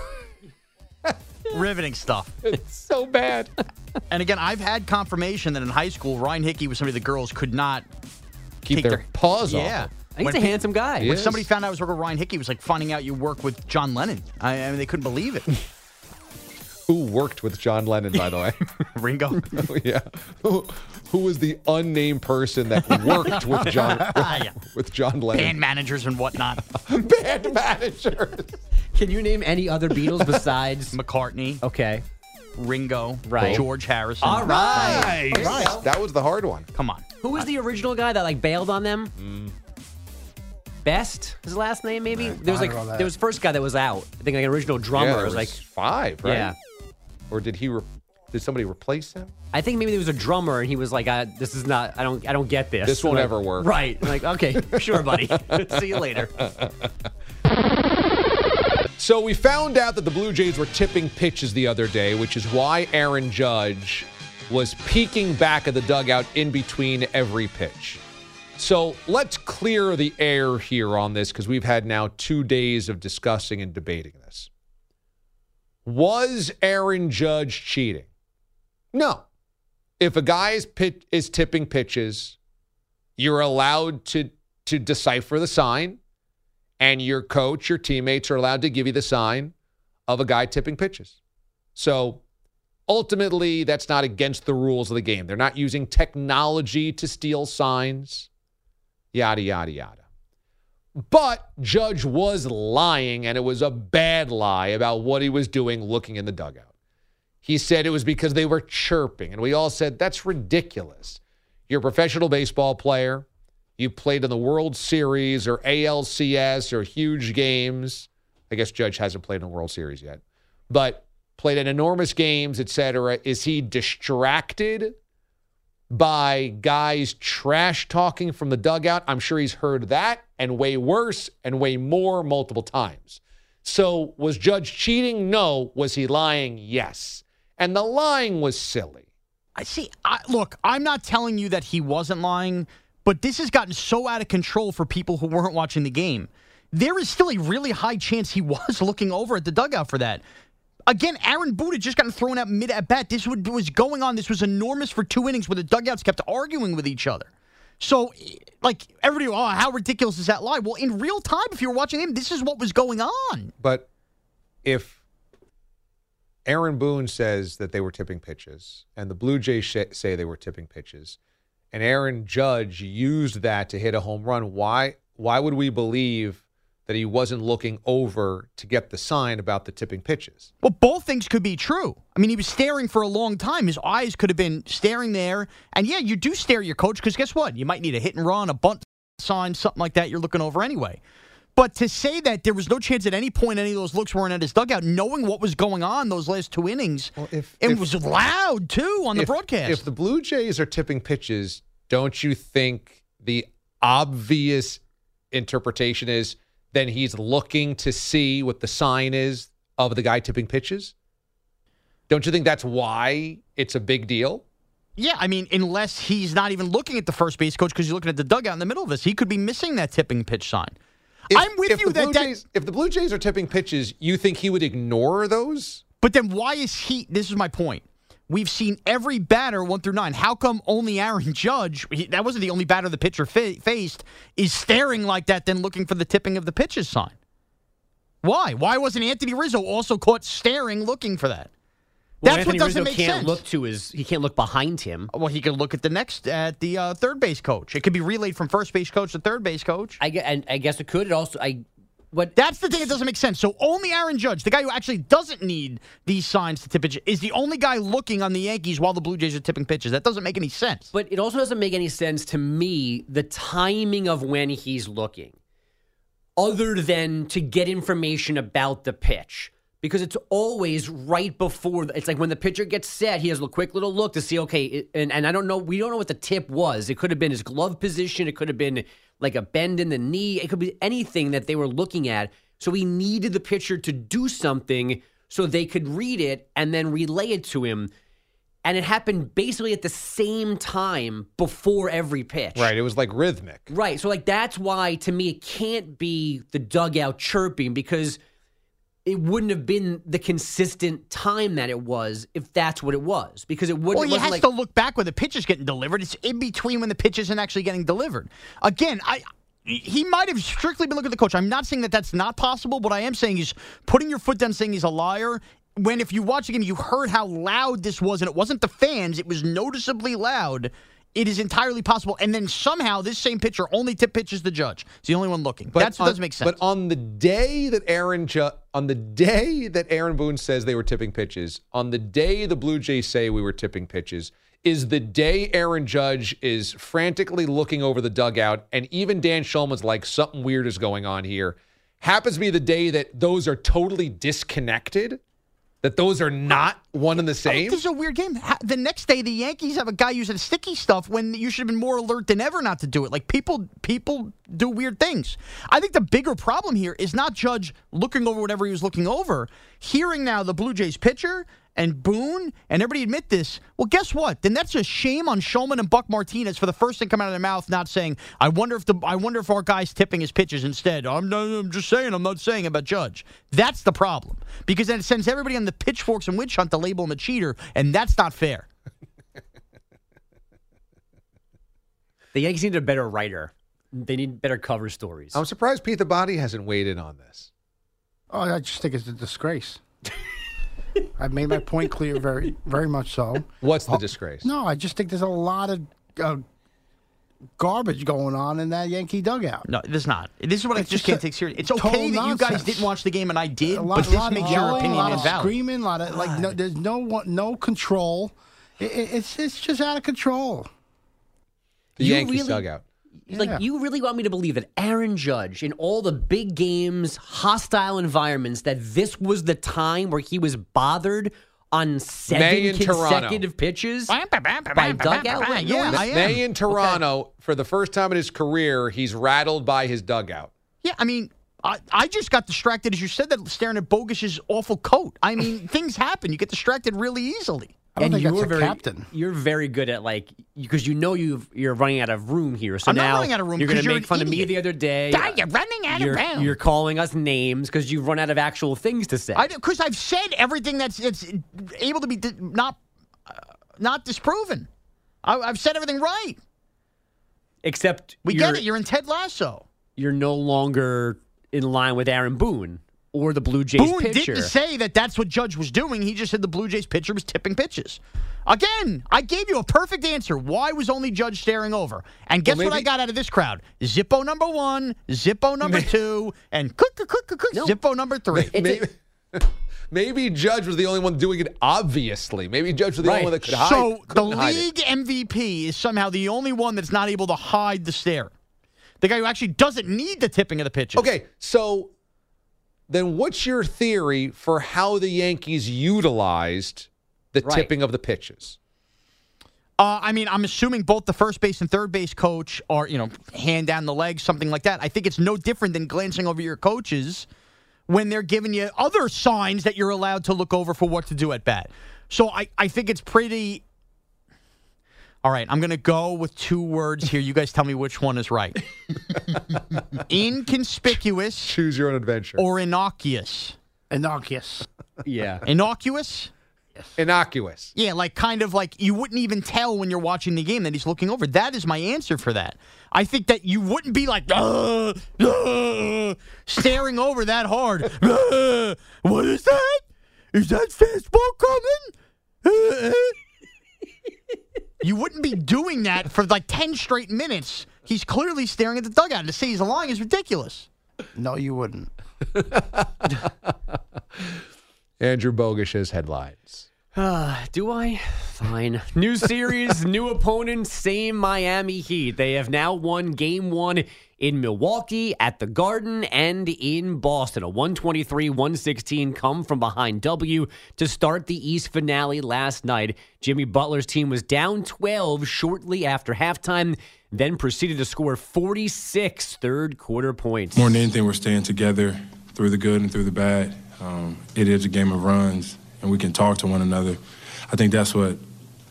Riveting stuff. It's so bad. and again, I've had confirmation that in high school, Ryan Hickey was somebody the girls could not Keep take their paws off Yeah. of. He's When a pe- handsome guy. When somebody found out I was working with Ryan Hickey, it was like finding out you work with John Lennon. I, I mean, they couldn't believe it. Who worked with John Lennon, by the way? Ringo. Oh, yeah. Who, who was the unnamed person that worked with John ah, Yeah. with John Lennon? Band managers and whatnot. Band managers. Can you name any other Beatles besides McCartney, Okay. Ringo, Right. George Harrison. All right, all right. That was the hard one. Come on. Who was the original guy that like bailed on them? Mm. Best, his last name maybe. There was like don't know that. there was first guy that was out. I think like an original drummer. Yeah, there was like five, right? yeah. Or did he? Re- did somebody replace him? I think maybe there was a drummer and he was like, I, "This is not. I don't. I don't get this. This won't Like, ever work. Right. I'm like, okay, sure, buddy. See you later. So we found out that the Blue Jays were tipping pitches the other day, which is why Aaron Judge was peeking back at the dugout in between every pitch. So let's clear the air here on this because we've had now two days of discussing and debating this. Was Aaron Judge cheating? No. If a guy is, pit, is tipping pitches, you're allowed to, to decipher the sign and your coach, your teammates are allowed to give you the sign of a guy tipping pitches. So ultimately, that's not against the rules of the game. They're not using technology to steal signs, yada, yada, yada. But Judge was lying, and it was a bad lie about what he was doing looking in the dugout. He said it was because they were chirping, and we all said, that's ridiculous. You're a professional baseball player. You played in the World Series or ALCS or huge games. I guess Judge hasn't played in a World Series yet, but played in enormous games, etc. Is he distracted by guys trash talking from the dugout? I'm sure he's heard that and way worse and way more multiple times. So was Judge cheating? No. Was he lying? Yes. And the lying was silly. I see. I, look, I'm not telling you that he wasn't lying, but this has gotten so out of control for people who weren't watching the game. There is still a really high chance he was looking over at the dugout for that. Again, Aaron Boone had just gotten thrown out mid at bat. This was going on. This was enormous for two innings where the dugouts kept arguing with each other. So, like, everybody, oh, how ridiculous is that lie? Well, in real time, if you were watching him, this is what was going on. But if Aaron Boone says that they were tipping pitches, and the Blue Jays say they were tipping pitches, and Aaron Judge used that to hit a home run, why why would we believe that he wasn't looking over to get the sign about the tipping pitches? Well, both things could be true. I mean, he was staring for a long time. His eyes could have been staring there. And yeah, you do stare at your coach because guess what? You might need a hit and run, a bunt sign, something like that. You're looking over anyway. But to say that there was no chance at any point any of those looks weren't at his dugout, knowing what was going on those last two innings, if, it if- was loud too on the if, broadcast. If the Blue Jays are tipping pitches, don't you think the obvious interpretation is then he's looking to see what the sign is of the guy tipping pitches? Don't you think that's why it's a big deal? yeah, I mean, unless he's not even looking at the first base coach because he's looking at the dugout in the middle of this, he could be missing that tipping pitch sign. If- I'm with you that, Blue that if the Blue Jays are tipping pitches, you think he would ignore those? But then why is he? This is my point. We've seen every batter one through nine. How come only Aaron Judge? He, that wasn't the only batter the pitcher fa- faced. Is staring like that, then looking for the tipping of the pitches sign. Why? Why wasn't Anthony Rizzo also caught staring, looking for that? Well, That's what doesn't Rizzo make can't sense. look to his. He can't look behind him. Well, he could look at the next at the uh, third base coach. It could be relayed from first base coach to third base coach. I, and I guess it could. It also. I. What? That's the thing that doesn't make sense. So only Aaron Judge, the guy who actually doesn't need these signs to tip pitch, is the only guy looking on the Yankees while the Blue Jays are tipping pitches. That doesn't make any sense. But it also doesn't make any sense to me the timing of when he's looking, other than to get information about the pitch. Because it's always right before. It's like when the pitcher gets set, he has a quick little look to see. Okay, and and I don't know. We don't know what the tip was. It could have been his glove position. It could have been like a bend in the knee. It could be anything that they were looking at. So he needed the pitcher to do something so they could read it and then relay it to him. And it happened basically at the same time before every pitch. Right. It was like rhythmic. Right. So like that's why to me it can't be the dugout chirping because it wouldn't have been the consistent time that it was if that's what it was. Because it wouldn't Well, wasn't has like to look back when the pitch is getting delivered. It's in between when the pitch isn't actually getting delivered. Again, I he might have strictly been looking at the coach. I'm not saying that that's not possible. What I am saying is putting your foot down, saying he's a liar. When if you watch the game, you heard how loud this was, and it wasn't the fans; it was noticeably loud. It is entirely possible. And then somehow this same pitcher only tip pitches the judge. It's the only one looking. That's what on- doesn't make sense. But on the day that Aaron Ju- on the day that Aaron Boone says they were tipping pitches, on the day the Blue Jays say we were tipping pitches, is the day Aaron Judge is frantically looking over the dugout, and even Dan Shulman's like something weird is going on here. Happens to be the day that those are totally disconnected. That those are not one and the oh, same. This is a weird game. The next day, the Yankees have a guy using sticky stuff when you should have been more alert than ever not to do it. Like people, people do weird things. I think the bigger problem here is not Judge looking over whatever he was looking over. Hearing now the Blue Jays pitcher and Boone and everybody admit this. Well, guess what? Then that's a shame on Shulman and Buck Martinez for the first thing coming out of their mouth, not saying, "I wonder if the I wonder if our guy's tipping his pitches." Instead, I'm not, I'm just saying, I'm not saying about Judge. That's the problem because then it sends everybody on the pitchforks and witch hunt to label him a cheater, and that's not fair. the Yankees need a better writer. They need better cover stories. I'm surprised Pete the Body hasn't weighed in on this. Oh, I just think it's a disgrace. I've made my point clear, very, very much so. What's the disgrace? No, I just think there's a lot of uh, garbage going on in that Yankee dugout. No, there's not. This is what I It's just just can't a take serious. It's total okay that you guys didn't watch the game and I did, A lot, but this lot makes of your yelling, opinion a lot of invalid. screaming, a lot of like. No, there's no one- no control. It, it- it's it's just out of control. The You Yankees really- dugout. Like you really want me to believe that Aaron Judge in all the big games, hostile environments, that this was the time where he was bothered on seven May in Toronto. consecutive pitches by dugout? What- no, Yeah, I am. May in Toronto, for the first time in his career, he's rattled by his dugout. Yeah, I mean, I, I just got distracted as you said that staring at Bogus's awful coat. I mean, things happen. You get distracted really easily. I don't think you're very, captain. You're very good at like because you know you you're running out of room here. So I'm now running out of room you're going to make fun of me the other day. God, you're running out you're, of room. you're calling us names because you've run out of actual things to say. I because I've said everything that's it's able to be di- not uh, not disproven. I, I've said everything right. Except We get it. You're in Ted Lasso. you're no longer in line with Aaron Boone or the Blue Jays Boone pitcher. didn't say that that's what Judge was doing. He just said the Blue Jays pitcher was tipping pitches. Again, I gave you a perfect answer. Why was only Judge staring over? And guess Well, what I got out of this crowd? Zippo number one, Zippo number two, and click, click, click, click, click, Zippo number three. Maybe, maybe Judge was the only one doing it. Obviously, maybe Judge was the only one that could hide. So the couldn't it. league MVP is somehow the only one that's not able to hide the stare. The guy who actually doesn't need the tipping of the pitches. Okay, so then what's your theory for how the Yankees utilized the Right. tipping of the pitches? Uh, I mean, I'm assuming both the first base and third base coach are, you know, hand down the leg, something like that. I think it's no different than glancing over your coaches when they're giving you other signs that you're allowed to look over for what to do at bat. So I, I think it's pretty. All right, I'm going to go with two words here. You guys tell me which one is right. Inconspicuous Choose your own adventure. or innocuous? Innocuous. yeah. Innocuous? Yes. Innocuous. Yeah, like kind of like you wouldn't even tell when you're watching the game that he's looking over. That is my answer for that. I think that you wouldn't be like "Uh, uh," staring over that hard. "Uh, what is that? Is that fastball coming? you wouldn't be doing that for like 10 straight minutes. He's clearly staring at the dugout. To say he's lying is ridiculous. No, you wouldn't. Andrew Bogusch's headlines. Uh, do I? Fine. New series, new opponent, same Miami Heat. They have now won game one in Milwaukee, at the Garden, and in Boston. A 123 116 come from behind W to start the East finale last night. Jimmy Butler's team was down 12 shortly after halftime, then proceeded to score 46 third quarter points. More than anything, we're staying together through the good and through the bad. Um, it is a game of runs, and we can talk to one another. I think that's what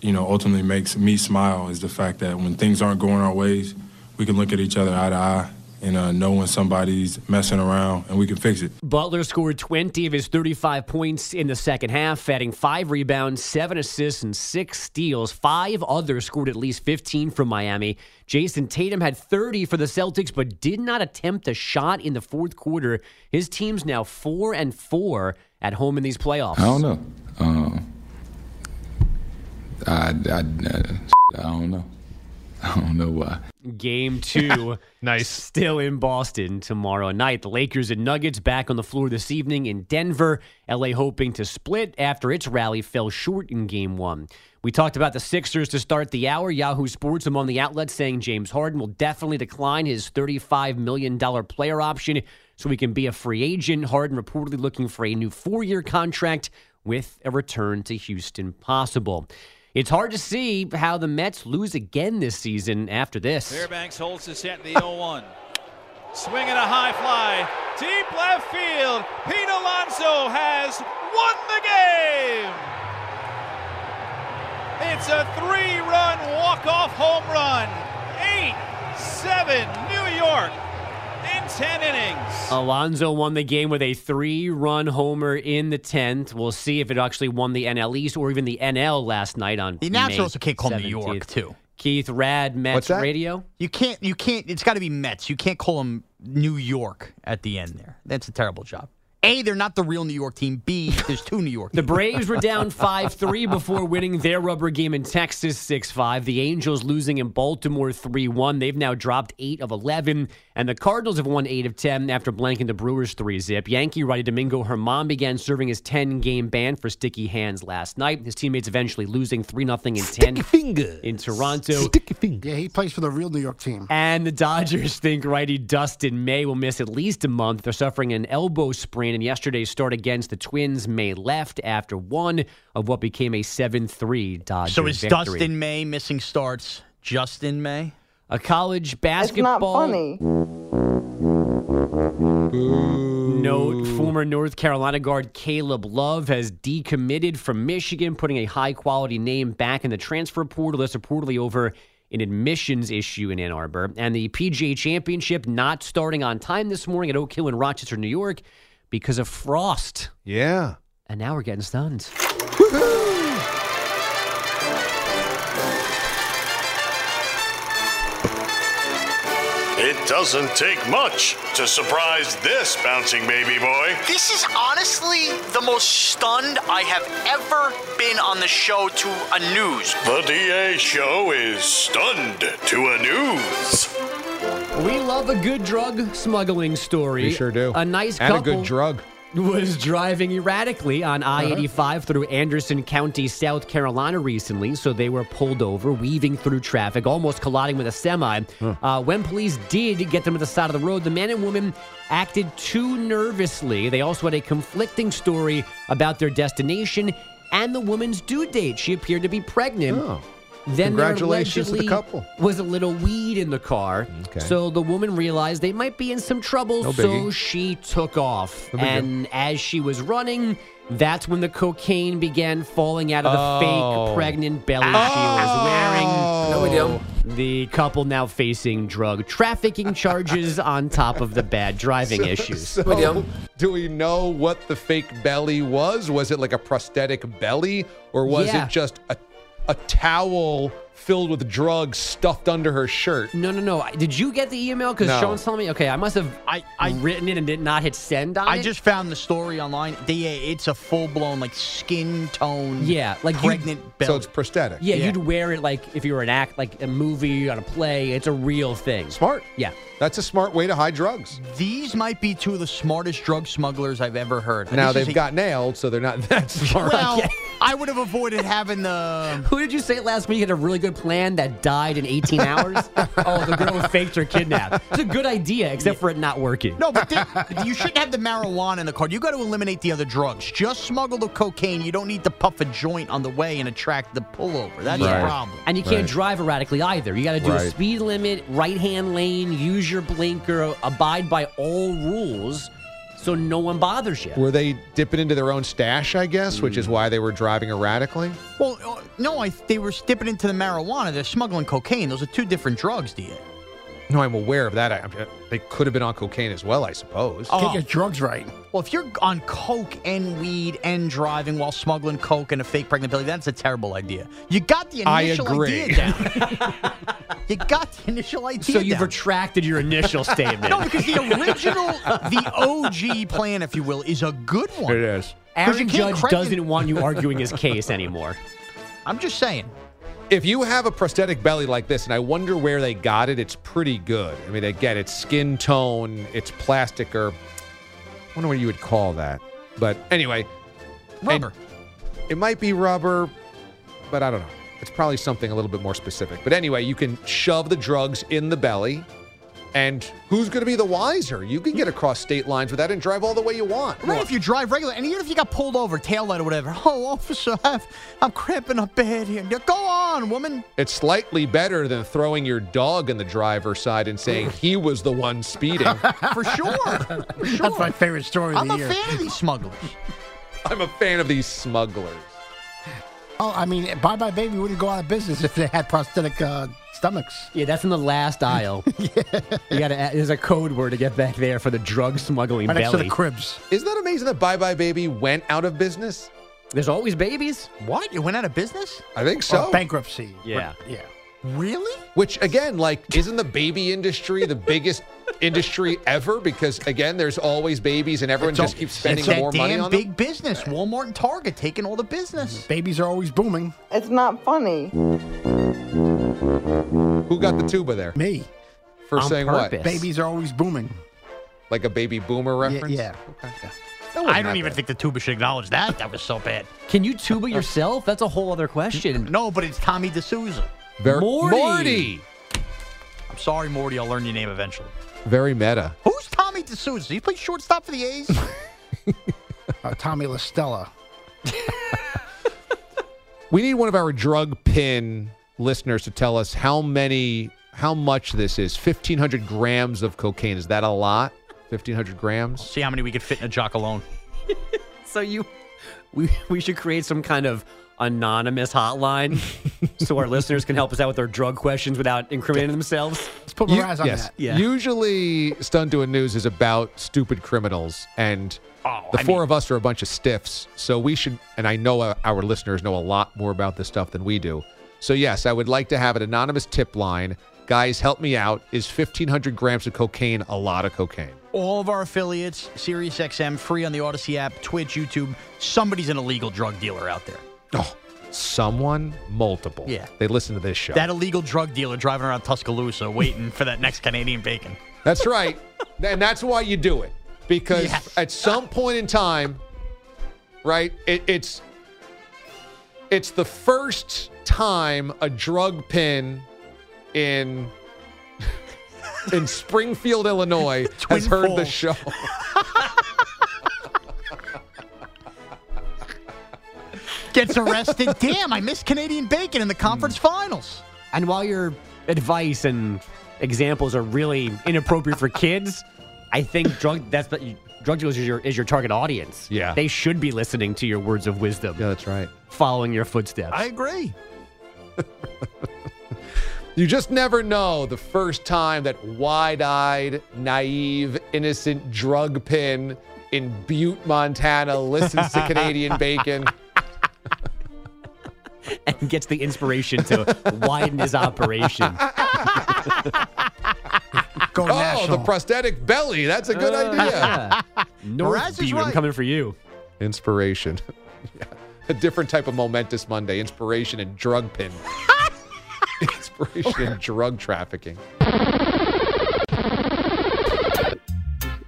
you know ultimately makes me smile is the fact that when things aren't going our ways, we can look at each other eye to eye and uh, know when somebody's messing around and we can fix it. Butler scored 20 of his 35 points in the second half, adding five rebounds, seven assists, and six steals. Five others scored at least 15 from Miami. Jayson Tatum had 30 for the Celtics, but did not attempt a shot in the fourth quarter. His team's now four and four at home in these playoffs. I don't know. Um, I, I, I don't know. I don't know why. Game two, nice. Still in Boston tomorrow night. The Lakers and Nuggets back on the floor this evening in Denver. LA hoping to split after its rally fell short in game one. We talked about the Sixers to start the hour. Yahoo Sports among the outlets saying James Harden will definitely decline his $35 million player option so he can be a free agent. Harden reportedly looking for a new four year contract with a return to Houston possible. It's hard to see how the Mets lose again this season after this. Fairbanks holds the set in the 0 1. Swinging a high fly. Deep left field. Pete Alonso has won the game. It's a three run walk off home run. 8 7 New York in 10 innings. Alonso won the game with a three run homer in the 10th. We'll see if it actually won the NL East or even the NL last night on The announcers May also can't call 17th. New York too. Keith Raad, Mets What's? Radio. You can't. You can't. It's got to be Mets. You can't call them New York at the end there. That's a terrible job. A, they're not the real New York team. B, there's two New York. The Braves were down 5 3 before winning their rubber game in Texas 6 5. The Angels losing in Baltimore 3 1. They've now dropped 8 of 11. And the Cardinals have won 8 of 10 after blanking the Brewers 3 zip. Yankee righty Domingo German began serving his 10 game ban for sticky hands last night. His teammates eventually losing 3 0 in 10 in Toronto. Yeah, he plays for the real New York team. And the Dodgers think righty Dustin May will miss at least a month. They're suffering an elbow sprain, and yesterday's start against the Twins, May left after one of what became a 7 3 Dodgers So is victory. Dustin May missing starts? Justin May? A college basketball. It's not funny. Note former North Carolina guard Caleb Love has decommitted from Michigan, putting a high quality name back in the transfer portal. That's reportedly over an admissions issue in Ann Arbor. And the PGA Championship not starting on time this morning at Oak Hill in Rochester, New York, because of frost. Yeah. And now we're getting stunned. It doesn't take much to surprise this bouncing baby boy. This is honestly the most stunned I have ever been on the show to a news. The DA show is stunned to a news. We love a good drug smuggling story. We sure do. A nice And a good drug. was driving erratically on I 85 through Anderson County, South Carolina recently. So they were pulled over, weaving through traffic, almost colliding with a semi. Uh, when police did get them to the side of the road, the man and woman acted too nervously. They also had a conflicting story about their destination and the woman's due date. She appeared to be pregnant. Then there Congratulations to the allegedly couple. Was a little weed in the car. Okay. So the woman realized they might be in some trouble. No so she took off. No and as she was running, that's when the cocaine began falling out of the Oh. fake pregnant belly she was oh. wearing. No big deal. The couple now facing drug trafficking charges on top of the bad driving issues. So, do we know what the fake belly was? Was it like a prosthetic belly, or was Yeah. it just a, a towel filled with drugs stuffed under her shirt. No, no, no. Did you get the email? Because No. Sean's telling me. Okay, I must have I, I mm. written it and did not hit send on it. I it. just found the story online. They, uh, it's a full blown like skin tone. Yeah, like pregnant belly. So it's prosthetic. Yeah, you'd wear it like if you were an act, like a movie on a play. It's a real thing. Smart. Yeah. That's a smart way to hide drugs. These might be two of the smartest drug smugglers I've ever heard. Now this they've a- got nailed, so they're not that smart. Well, I would have avoided having the. Um, who did you say last week had a really good plan that died in 18 hours? oh, the girl who faked her kidnap. It's a good idea, except for it not working. No, but the- you shouldn't have the marijuana in the car. You got to eliminate the other drugs. Just smuggle the cocaine. You don't need to puff a joint on the way and attract the pullover. That's the problem. And you can't Right. drive erratically either. You got to do a speed limit, right hand lane, use your blinker, abide by all rules so no one bothers you. Were they dipping into their own stash, I guess, which is why they were driving erratically? Well, uh, no, I, they were dipping into the marijuana. They're smuggling cocaine. Those are two different drugs, DA. No, I'm aware of that. I, I- they could have been on cocaine as well, I suppose. Oh. Get your drugs right. Well, if you're on coke and weed and driving while smuggling coke and a fake pregnant belly, that's a terrible idea. You got the I initial agree. idea down. you got the initial idea So you've down. retracted your initial statement. no, because the original, the OG plan, if you will, is a good one. It is. you Aaron Judge crack doesn't it- want you arguing his case anymore. I'm just saying. If you have a prosthetic belly like this, and I wonder where they got it, it's pretty good. I mean, again, it's skin tone, it's plastic, or I wonder what you would call that. But anyway, Rubber. It might be rubber, but I don't know. It's probably something a little bit more specific. But anyway, you can shove the drugs in the belly, and who's going to be the wiser? You can get across state lines with that and drive all the way you want. Right, if you drive regular, and even if you got pulled over, tail light or whatever, oh, officer, I've, I'm cramping up bad here. Go on, woman. It's slightly better than throwing your dog in the driver's side and saying he was the one speeding. For sure. For sure. That's my favorite story of I'm the a year. fan of these smugglers. I'm a fan of these smugglers. Oh, I mean, Buy Buy Baby wouldn't go out of business if they had prosthetic uh, stomachs. Yeah, that's in the last aisle. You got to. There's a code word to get back there for the drug smuggling Right next to the cribs. Isn't that amazing that Buy Buy Baby went out of business? There's always babies. What? You went out of business? I think oh, so. Or bankruptcy. Yeah. Yeah. Really? Which again, like, isn't the baby industry the biggest industry ever? Because again, there's always babies, and everyone It's just all- keeps spending it's that more money damn on big them. business. Walmart and Target taking all the business. Mm-hmm. Babies are always booming. It's not funny. Who got the tuba there? Me. For On saying purpose. what? Babies are always booming. Like a baby boomer Yeah. reference? yeah. I don't even think the tuba should acknowledge that. That was so bad. Can you tuba yourself? That's a whole other question. No, but it's Tommy D'Souza. Very, Morty. Morty. I'm sorry, Morty. I'll learn your name eventually. Very meta. Who's Tommy D'Souza? He plays shortstop for the A's. Uh, Tommy LaStella. We need one of our drug pin listeners to tell us how many, how much this is. 1,500 grams of cocaine. Is that a lot? 1,500 grams? See how many we could fit in a jock alone. So you, we we should create some kind of anonymous hotline so our listeners can help us out with their drug questions without incriminating themselves. Let's put You- Mraz on yes. that. Yeah. Usually, Stun Doing News is about stupid criminals, and Oh, the I four mean- of us are a bunch of stiffs. So we should, and I know uh, our listeners know a lot more about this stuff than we do. So yes, I would like to have an anonymous tip line. Guys, help me out. Is 1,500 grams of cocaine a lot of cocaine? All of our affiliates, SiriusXM, free on the Audacy app, Twitch, YouTube. Somebody's an illegal drug dealer out there. Oh, someone, multiple. Yeah. They listen to this show. That illegal drug dealer driving around Tuscaloosa waiting for that next Canadian bacon. That's right. and that's why you do it. Because Yes. at some point in time, right, it, it's it's the first time a drug pin in in Springfield, Illinois has heard the show. Gets arrested. Damn, I missed Canadian bacon in the conference Hmm. finals. And while your advice and examples are really inappropriate for kids, I think drug that's the, drug dealers is your is your target audience. Yeah. they should be listening to your words of wisdom. Yeah, that's right. Following your footsteps. I agree. You just never know the first time that wide-eyed, naive, innocent drug pin in Butte, Montana listens to Canadian bacon. and gets the inspiration to widen his operation. Go oh, national. the prosthetic belly. That's a good idea. North Mraz is Beat, I'm coming for you. Inspiration. Yeah. A different type of momentous Monday. Inspiration and drug pin. Inspiration and drug trafficking.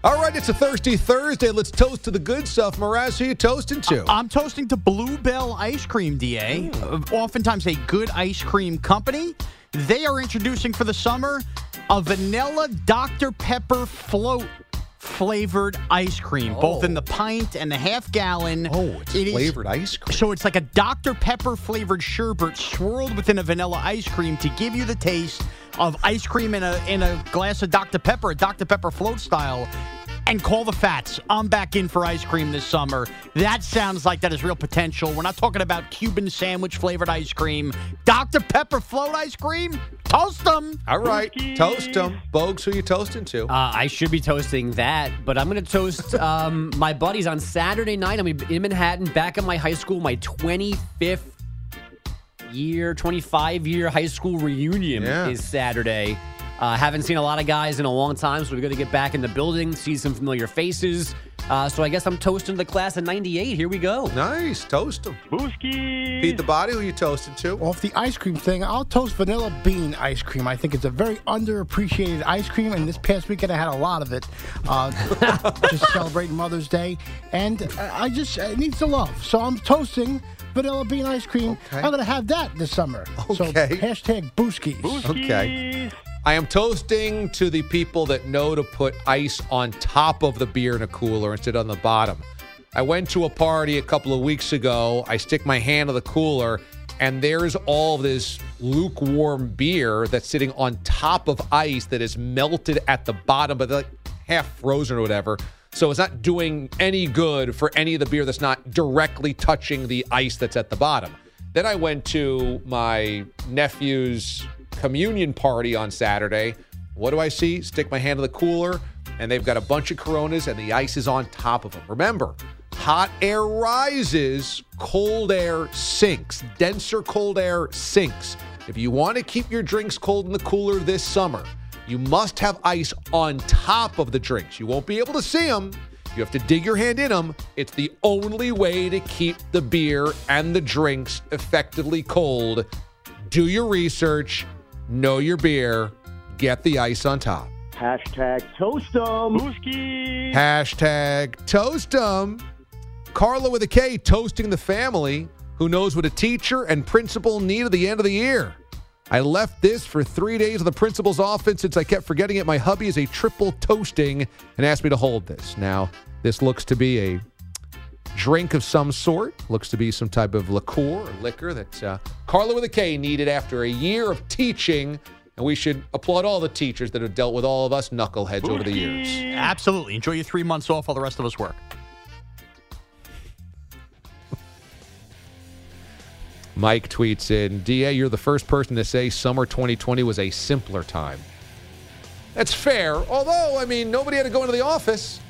All right, it's a thirsty Thursday. Let's toast to the good stuff. Mraz, who you toasting to? I'm toasting to Bluebell Ice Cream, DA. Oftentimes a good ice cream company. They are introducing for the summer a vanilla Dr. Pepper float flavored ice cream, both in the oh. pint and the half gallon. Oh, it's It is- flavored ice cream. So it's like a Dr. Pepper flavored sherbet swirled within a vanilla ice cream to give you the taste of ice cream in a in a glass of Dr. Pepper, Dr. Pepper float style. And call the fats. I'm back in for ice cream this summer. That sounds like that is real potential. We're not talking about Cuban sandwich flavored ice cream. Dr. Pepper float ice cream? Toast them. All right, toast them. Bogues, who you toasting to? Uh, I should be toasting that, but I'm going to toast um, my buddies on Saturday night. I'm in Manhattan, back at my high school, my 25th year, 25 year high school reunion Yeah. is Saturday. Uh, haven't seen a lot of guys in a long time, so we're going to get back in the building, see some familiar faces. Uh, so I guess I'm toasting the class of 98. Here we go. Nice, toast them. Booski. Pete the Body, who you toasting to? Off the ice cream thing, I'll toast vanilla bean ice cream. I think it's a very underappreciated ice cream, and this past weekend I had a lot of it. Uh, just celebrating Mother's Day, and uh, I just it needs the love. So I'm toasting vanilla bean ice cream. I'm gonna have that this summer. So hashtag Booskies. Okay. I am toasting to the people that know to put ice on top of the beer in a cooler instead of on the bottom. I went to a party a couple of weeks ago. I stick my hand on the cooler, and there's all this lukewarm beer that's sitting on top of ice that is melted at the bottom, but like half frozen or whatever. So it's not doing any good for any of the beer that's not directly touching the ice that's at the bottom. Then I went to my nephew's communion party on Saturday. What do I see? Stick my hand in the cooler, and they've got a bunch of Coronas, and the ice is on top of them. Remember, hot air rises, cold air sinks. Denser cold air sinks. If you want to keep your drinks cold in the cooler this summer, you must have ice on top of the drinks. You won't be able to see them. You have to dig your hand in them. It's the only way to keep the beer and the drinks effectively cold. Do your research, know your beer, get the ice on top. Hashtag toast 'em. Booski. Hashtag toast 'em. Carla with a K toasting the family who knows what a teacher and principal need at the end of the year. I left this for three days of the principal's office since I kept forgetting it. My hubby is a triple toasting and asked me to hold this. Now, this looks to be a drink of some sort. Looks to be some type of liqueur or liquor that uh, Carla with a K needed after a year of teaching. And we should applaud all the teachers that have dealt with all of us knuckleheads over the years. Absolutely. Enjoy your three months off while the rest of us work. Mike tweets in, DA, you're the first person to say summer 2020 was a simpler time. That's fair. Although, I mean, nobody had to go into the office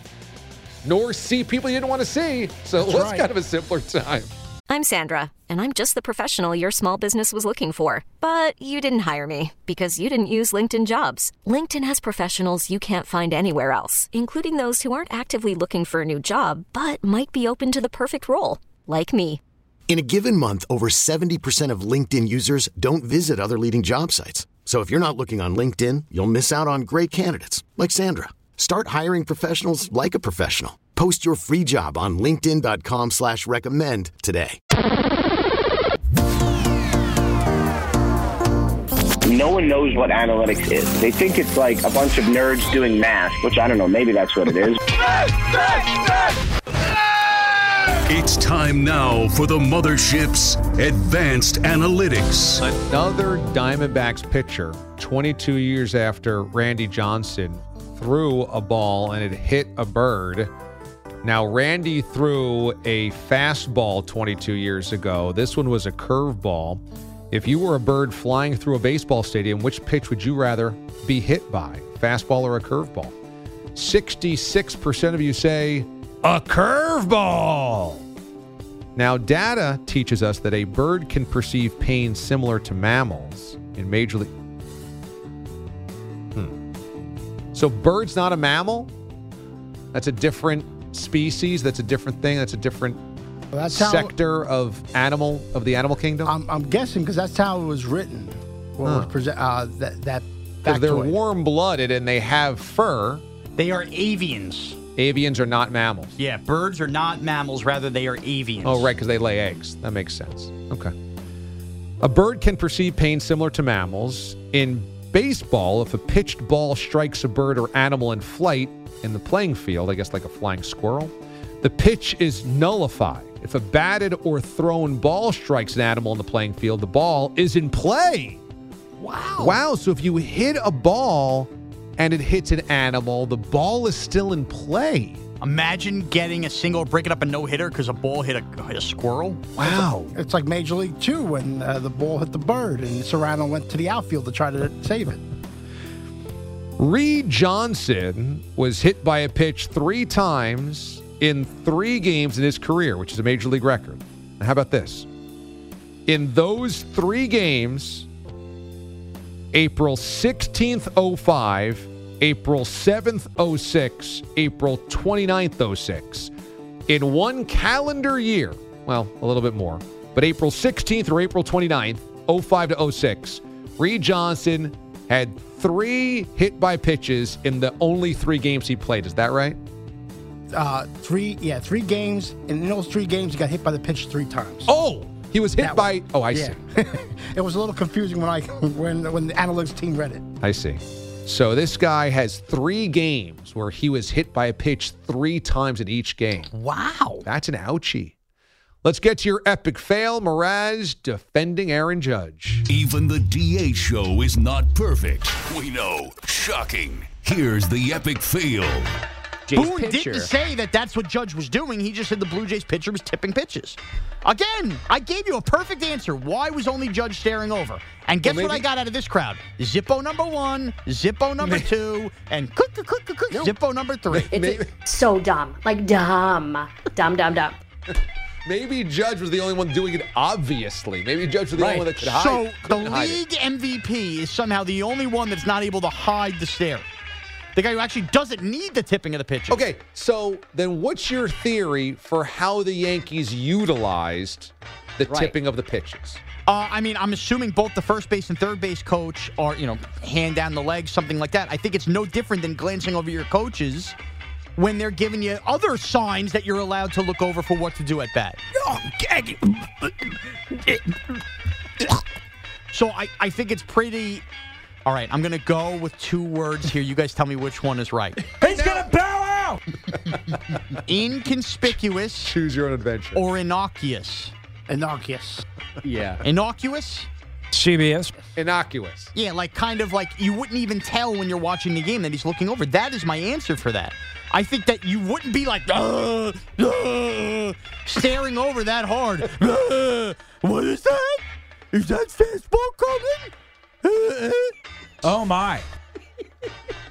nor see people you didn't want to see. So it That's was right. kind of a simpler time. I'm Sandra, and I'm just the professional your small business was looking for. But you didn't hire me because you didn't use LinkedIn jobs. LinkedIn has professionals you can't find anywhere else, including those who aren't actively looking for a new job but might be open to the perfect role, like me. In a given month, over 70% of LinkedIn users don't visit other leading job sites. So if you're not looking on LinkedIn, you'll miss out on great candidates like Sandra. Start hiring professionals like a professional. Post your free job on linkedin.com slash recommend today. No one knows what analytics is. They think it's like a bunch of nerds doing math, which I don't know, maybe that's what it is. It's time now for the mothership's advanced analytics. Another Diamondbacks pitcher, 22 years after Randy Johnson threw a ball and it hit a bird. Now, Randy threw a fastball 22 years ago. This one was a curveball. If you were a bird flying through a baseball stadium, which pitch would you rather be hit by, fastball or a curveball? 66% of you say a curveball. Now, data teaches us that a bird can perceive pain similar to mammals in Major League. Hmm. So, bird's not a mammal? That's a different species. That's a different thing. That's a different Well, that's how- sector of animal of the animal kingdom. I'm, I'm guessing because that's how it was written. What Huh. was present, uh, that that Because they're warm blooded and they have fur. They are avians. Avians are not mammals. Yeah, birds are not mammals. Rather, they are avians. Oh, right, because they lay eggs. That makes sense. Okay. A bird can perceive pain similar to mammals. In baseball, if a pitched ball strikes a bird or animal in flight in the playing field, I guess like a flying squirrel, the pitch is nullified. If a batted or thrown ball strikes an animal in the playing field, the ball is in play. Wow. Wow. So if you hit a ball and it hits an animal, the ball is still in play. Imagine getting a single, breaking up a no hitter because a ball hit a, hit a squirrel. Wow. It's like Major League Two when uh, the ball hit the bird and Cerrano went to the outfield to try to save it. Reed Johnson was hit by a pitch three times in three games in his career, which is a major league record. And how about this? In those three games, April 16th, 05, April 7th, 06, April 29th, 06, in one calendar year, well, a little bit more, but April 16th or April 29th, 05 to 06, Reed Johnson had three hit by pitches in the only three games he played. Is that right? Uh, three, yeah, three games. And in those three games, he got hit by the pitch three times. Oh, he was hit That by. one. Oh, I Yeah. see. it was a little confusing when I when when the analytics team read it. I see. So this guy has three games where he was hit by a pitch three times in each game. Wow. That's an ouchie. Let's get to your epic fail. Mraz defending Aaron Judge. Even the DA show is not perfect. We know. Shocking. Here's the epic fail. Boone didn't say that that's what Judge was doing. He just said the Blue Jays pitcher was tipping pitches. Again, I gave you a perfect answer. Why was only Judge staring over? And guess Well, what I got out of this crowd? Zippo number one, Zippo number two, and cook, cook, cook, cook, cook, Zippo number three. It's so dumb. Like dumb. Dumb, dumb, dumb. Maybe Judge was the only one doing it obviously. Maybe Judge was the only one that could hide. So the couldn't hide it. league MVP is somehow the only one that's not able to hide the stare. The guy who actually doesn't need the tipping of the pitches. Okay, so then what's your theory for how the Yankees utilized the Right. tipping of the pitches? Uh, I mean, I'm assuming both the first base and third base coach are, you know, hand down the leg, something like that. I think it's no different than glancing over your coaches when they're giving you other signs that you're allowed to look over for what to do at bat. So I, I think it's pretty. All right, I'm going to go with two words here. You guys tell me which one is right. He's gonna bow out. Inconspicuous. Choose your own adventure. Or innocuous. Innocuous. Yeah. Innocuous? CBS. Innocuous. Yeah, like kind of like you wouldn't even tell when you're watching the game that he's looking over. That is my answer for that. I think that you wouldn't be like "Uh, uh," staring over that hard. "Uh, what is that? Is that fastball coming? Oh my.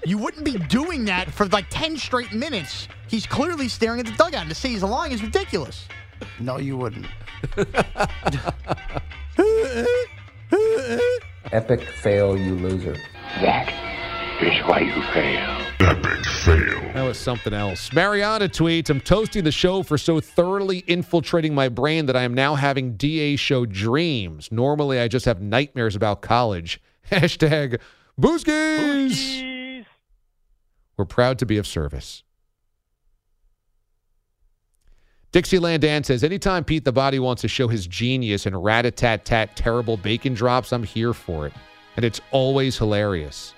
You wouldn't be doing that for like 10 straight minutes. He's clearly staring at the dugout. To say he's lying is ridiculous. No, you wouldn't. Epic fail, you loser. That is why you fail. Epic fail. That was something else. Mariana tweets, I'm toasting the show for so thoroughly infiltrating my brain that I am now having DA show dreams. Normally, I just have nightmares about college. Hashtag Booskies. We're proud to be of service. Dixieland Dan says, anytime Pete the Body wants to show his genius and rat-a-tat-tat terrible bacon drops, I'm here for it. And it's always hilarious.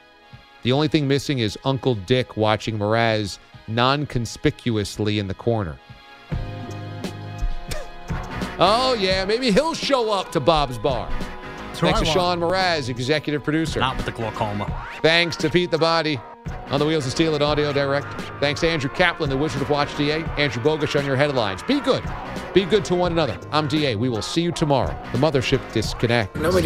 The only thing missing is Uncle Dick watching Mraz non-conspicuously in the corner. oh, yeah, maybe he'll show up to Bob's Bar. Thanks to Sean Mraz, executive producer. Not with the glaucoma. Thanks to Pete the Body on the wheels of steel at Audio Direct. Thanks to Andrew Kaplan, the Wizard of Watch DA. Andrew Bogusch on your headlines. Be good. Be good to one another. I'm DA. We will see you tomorrow. The Mothership Disconnect. No big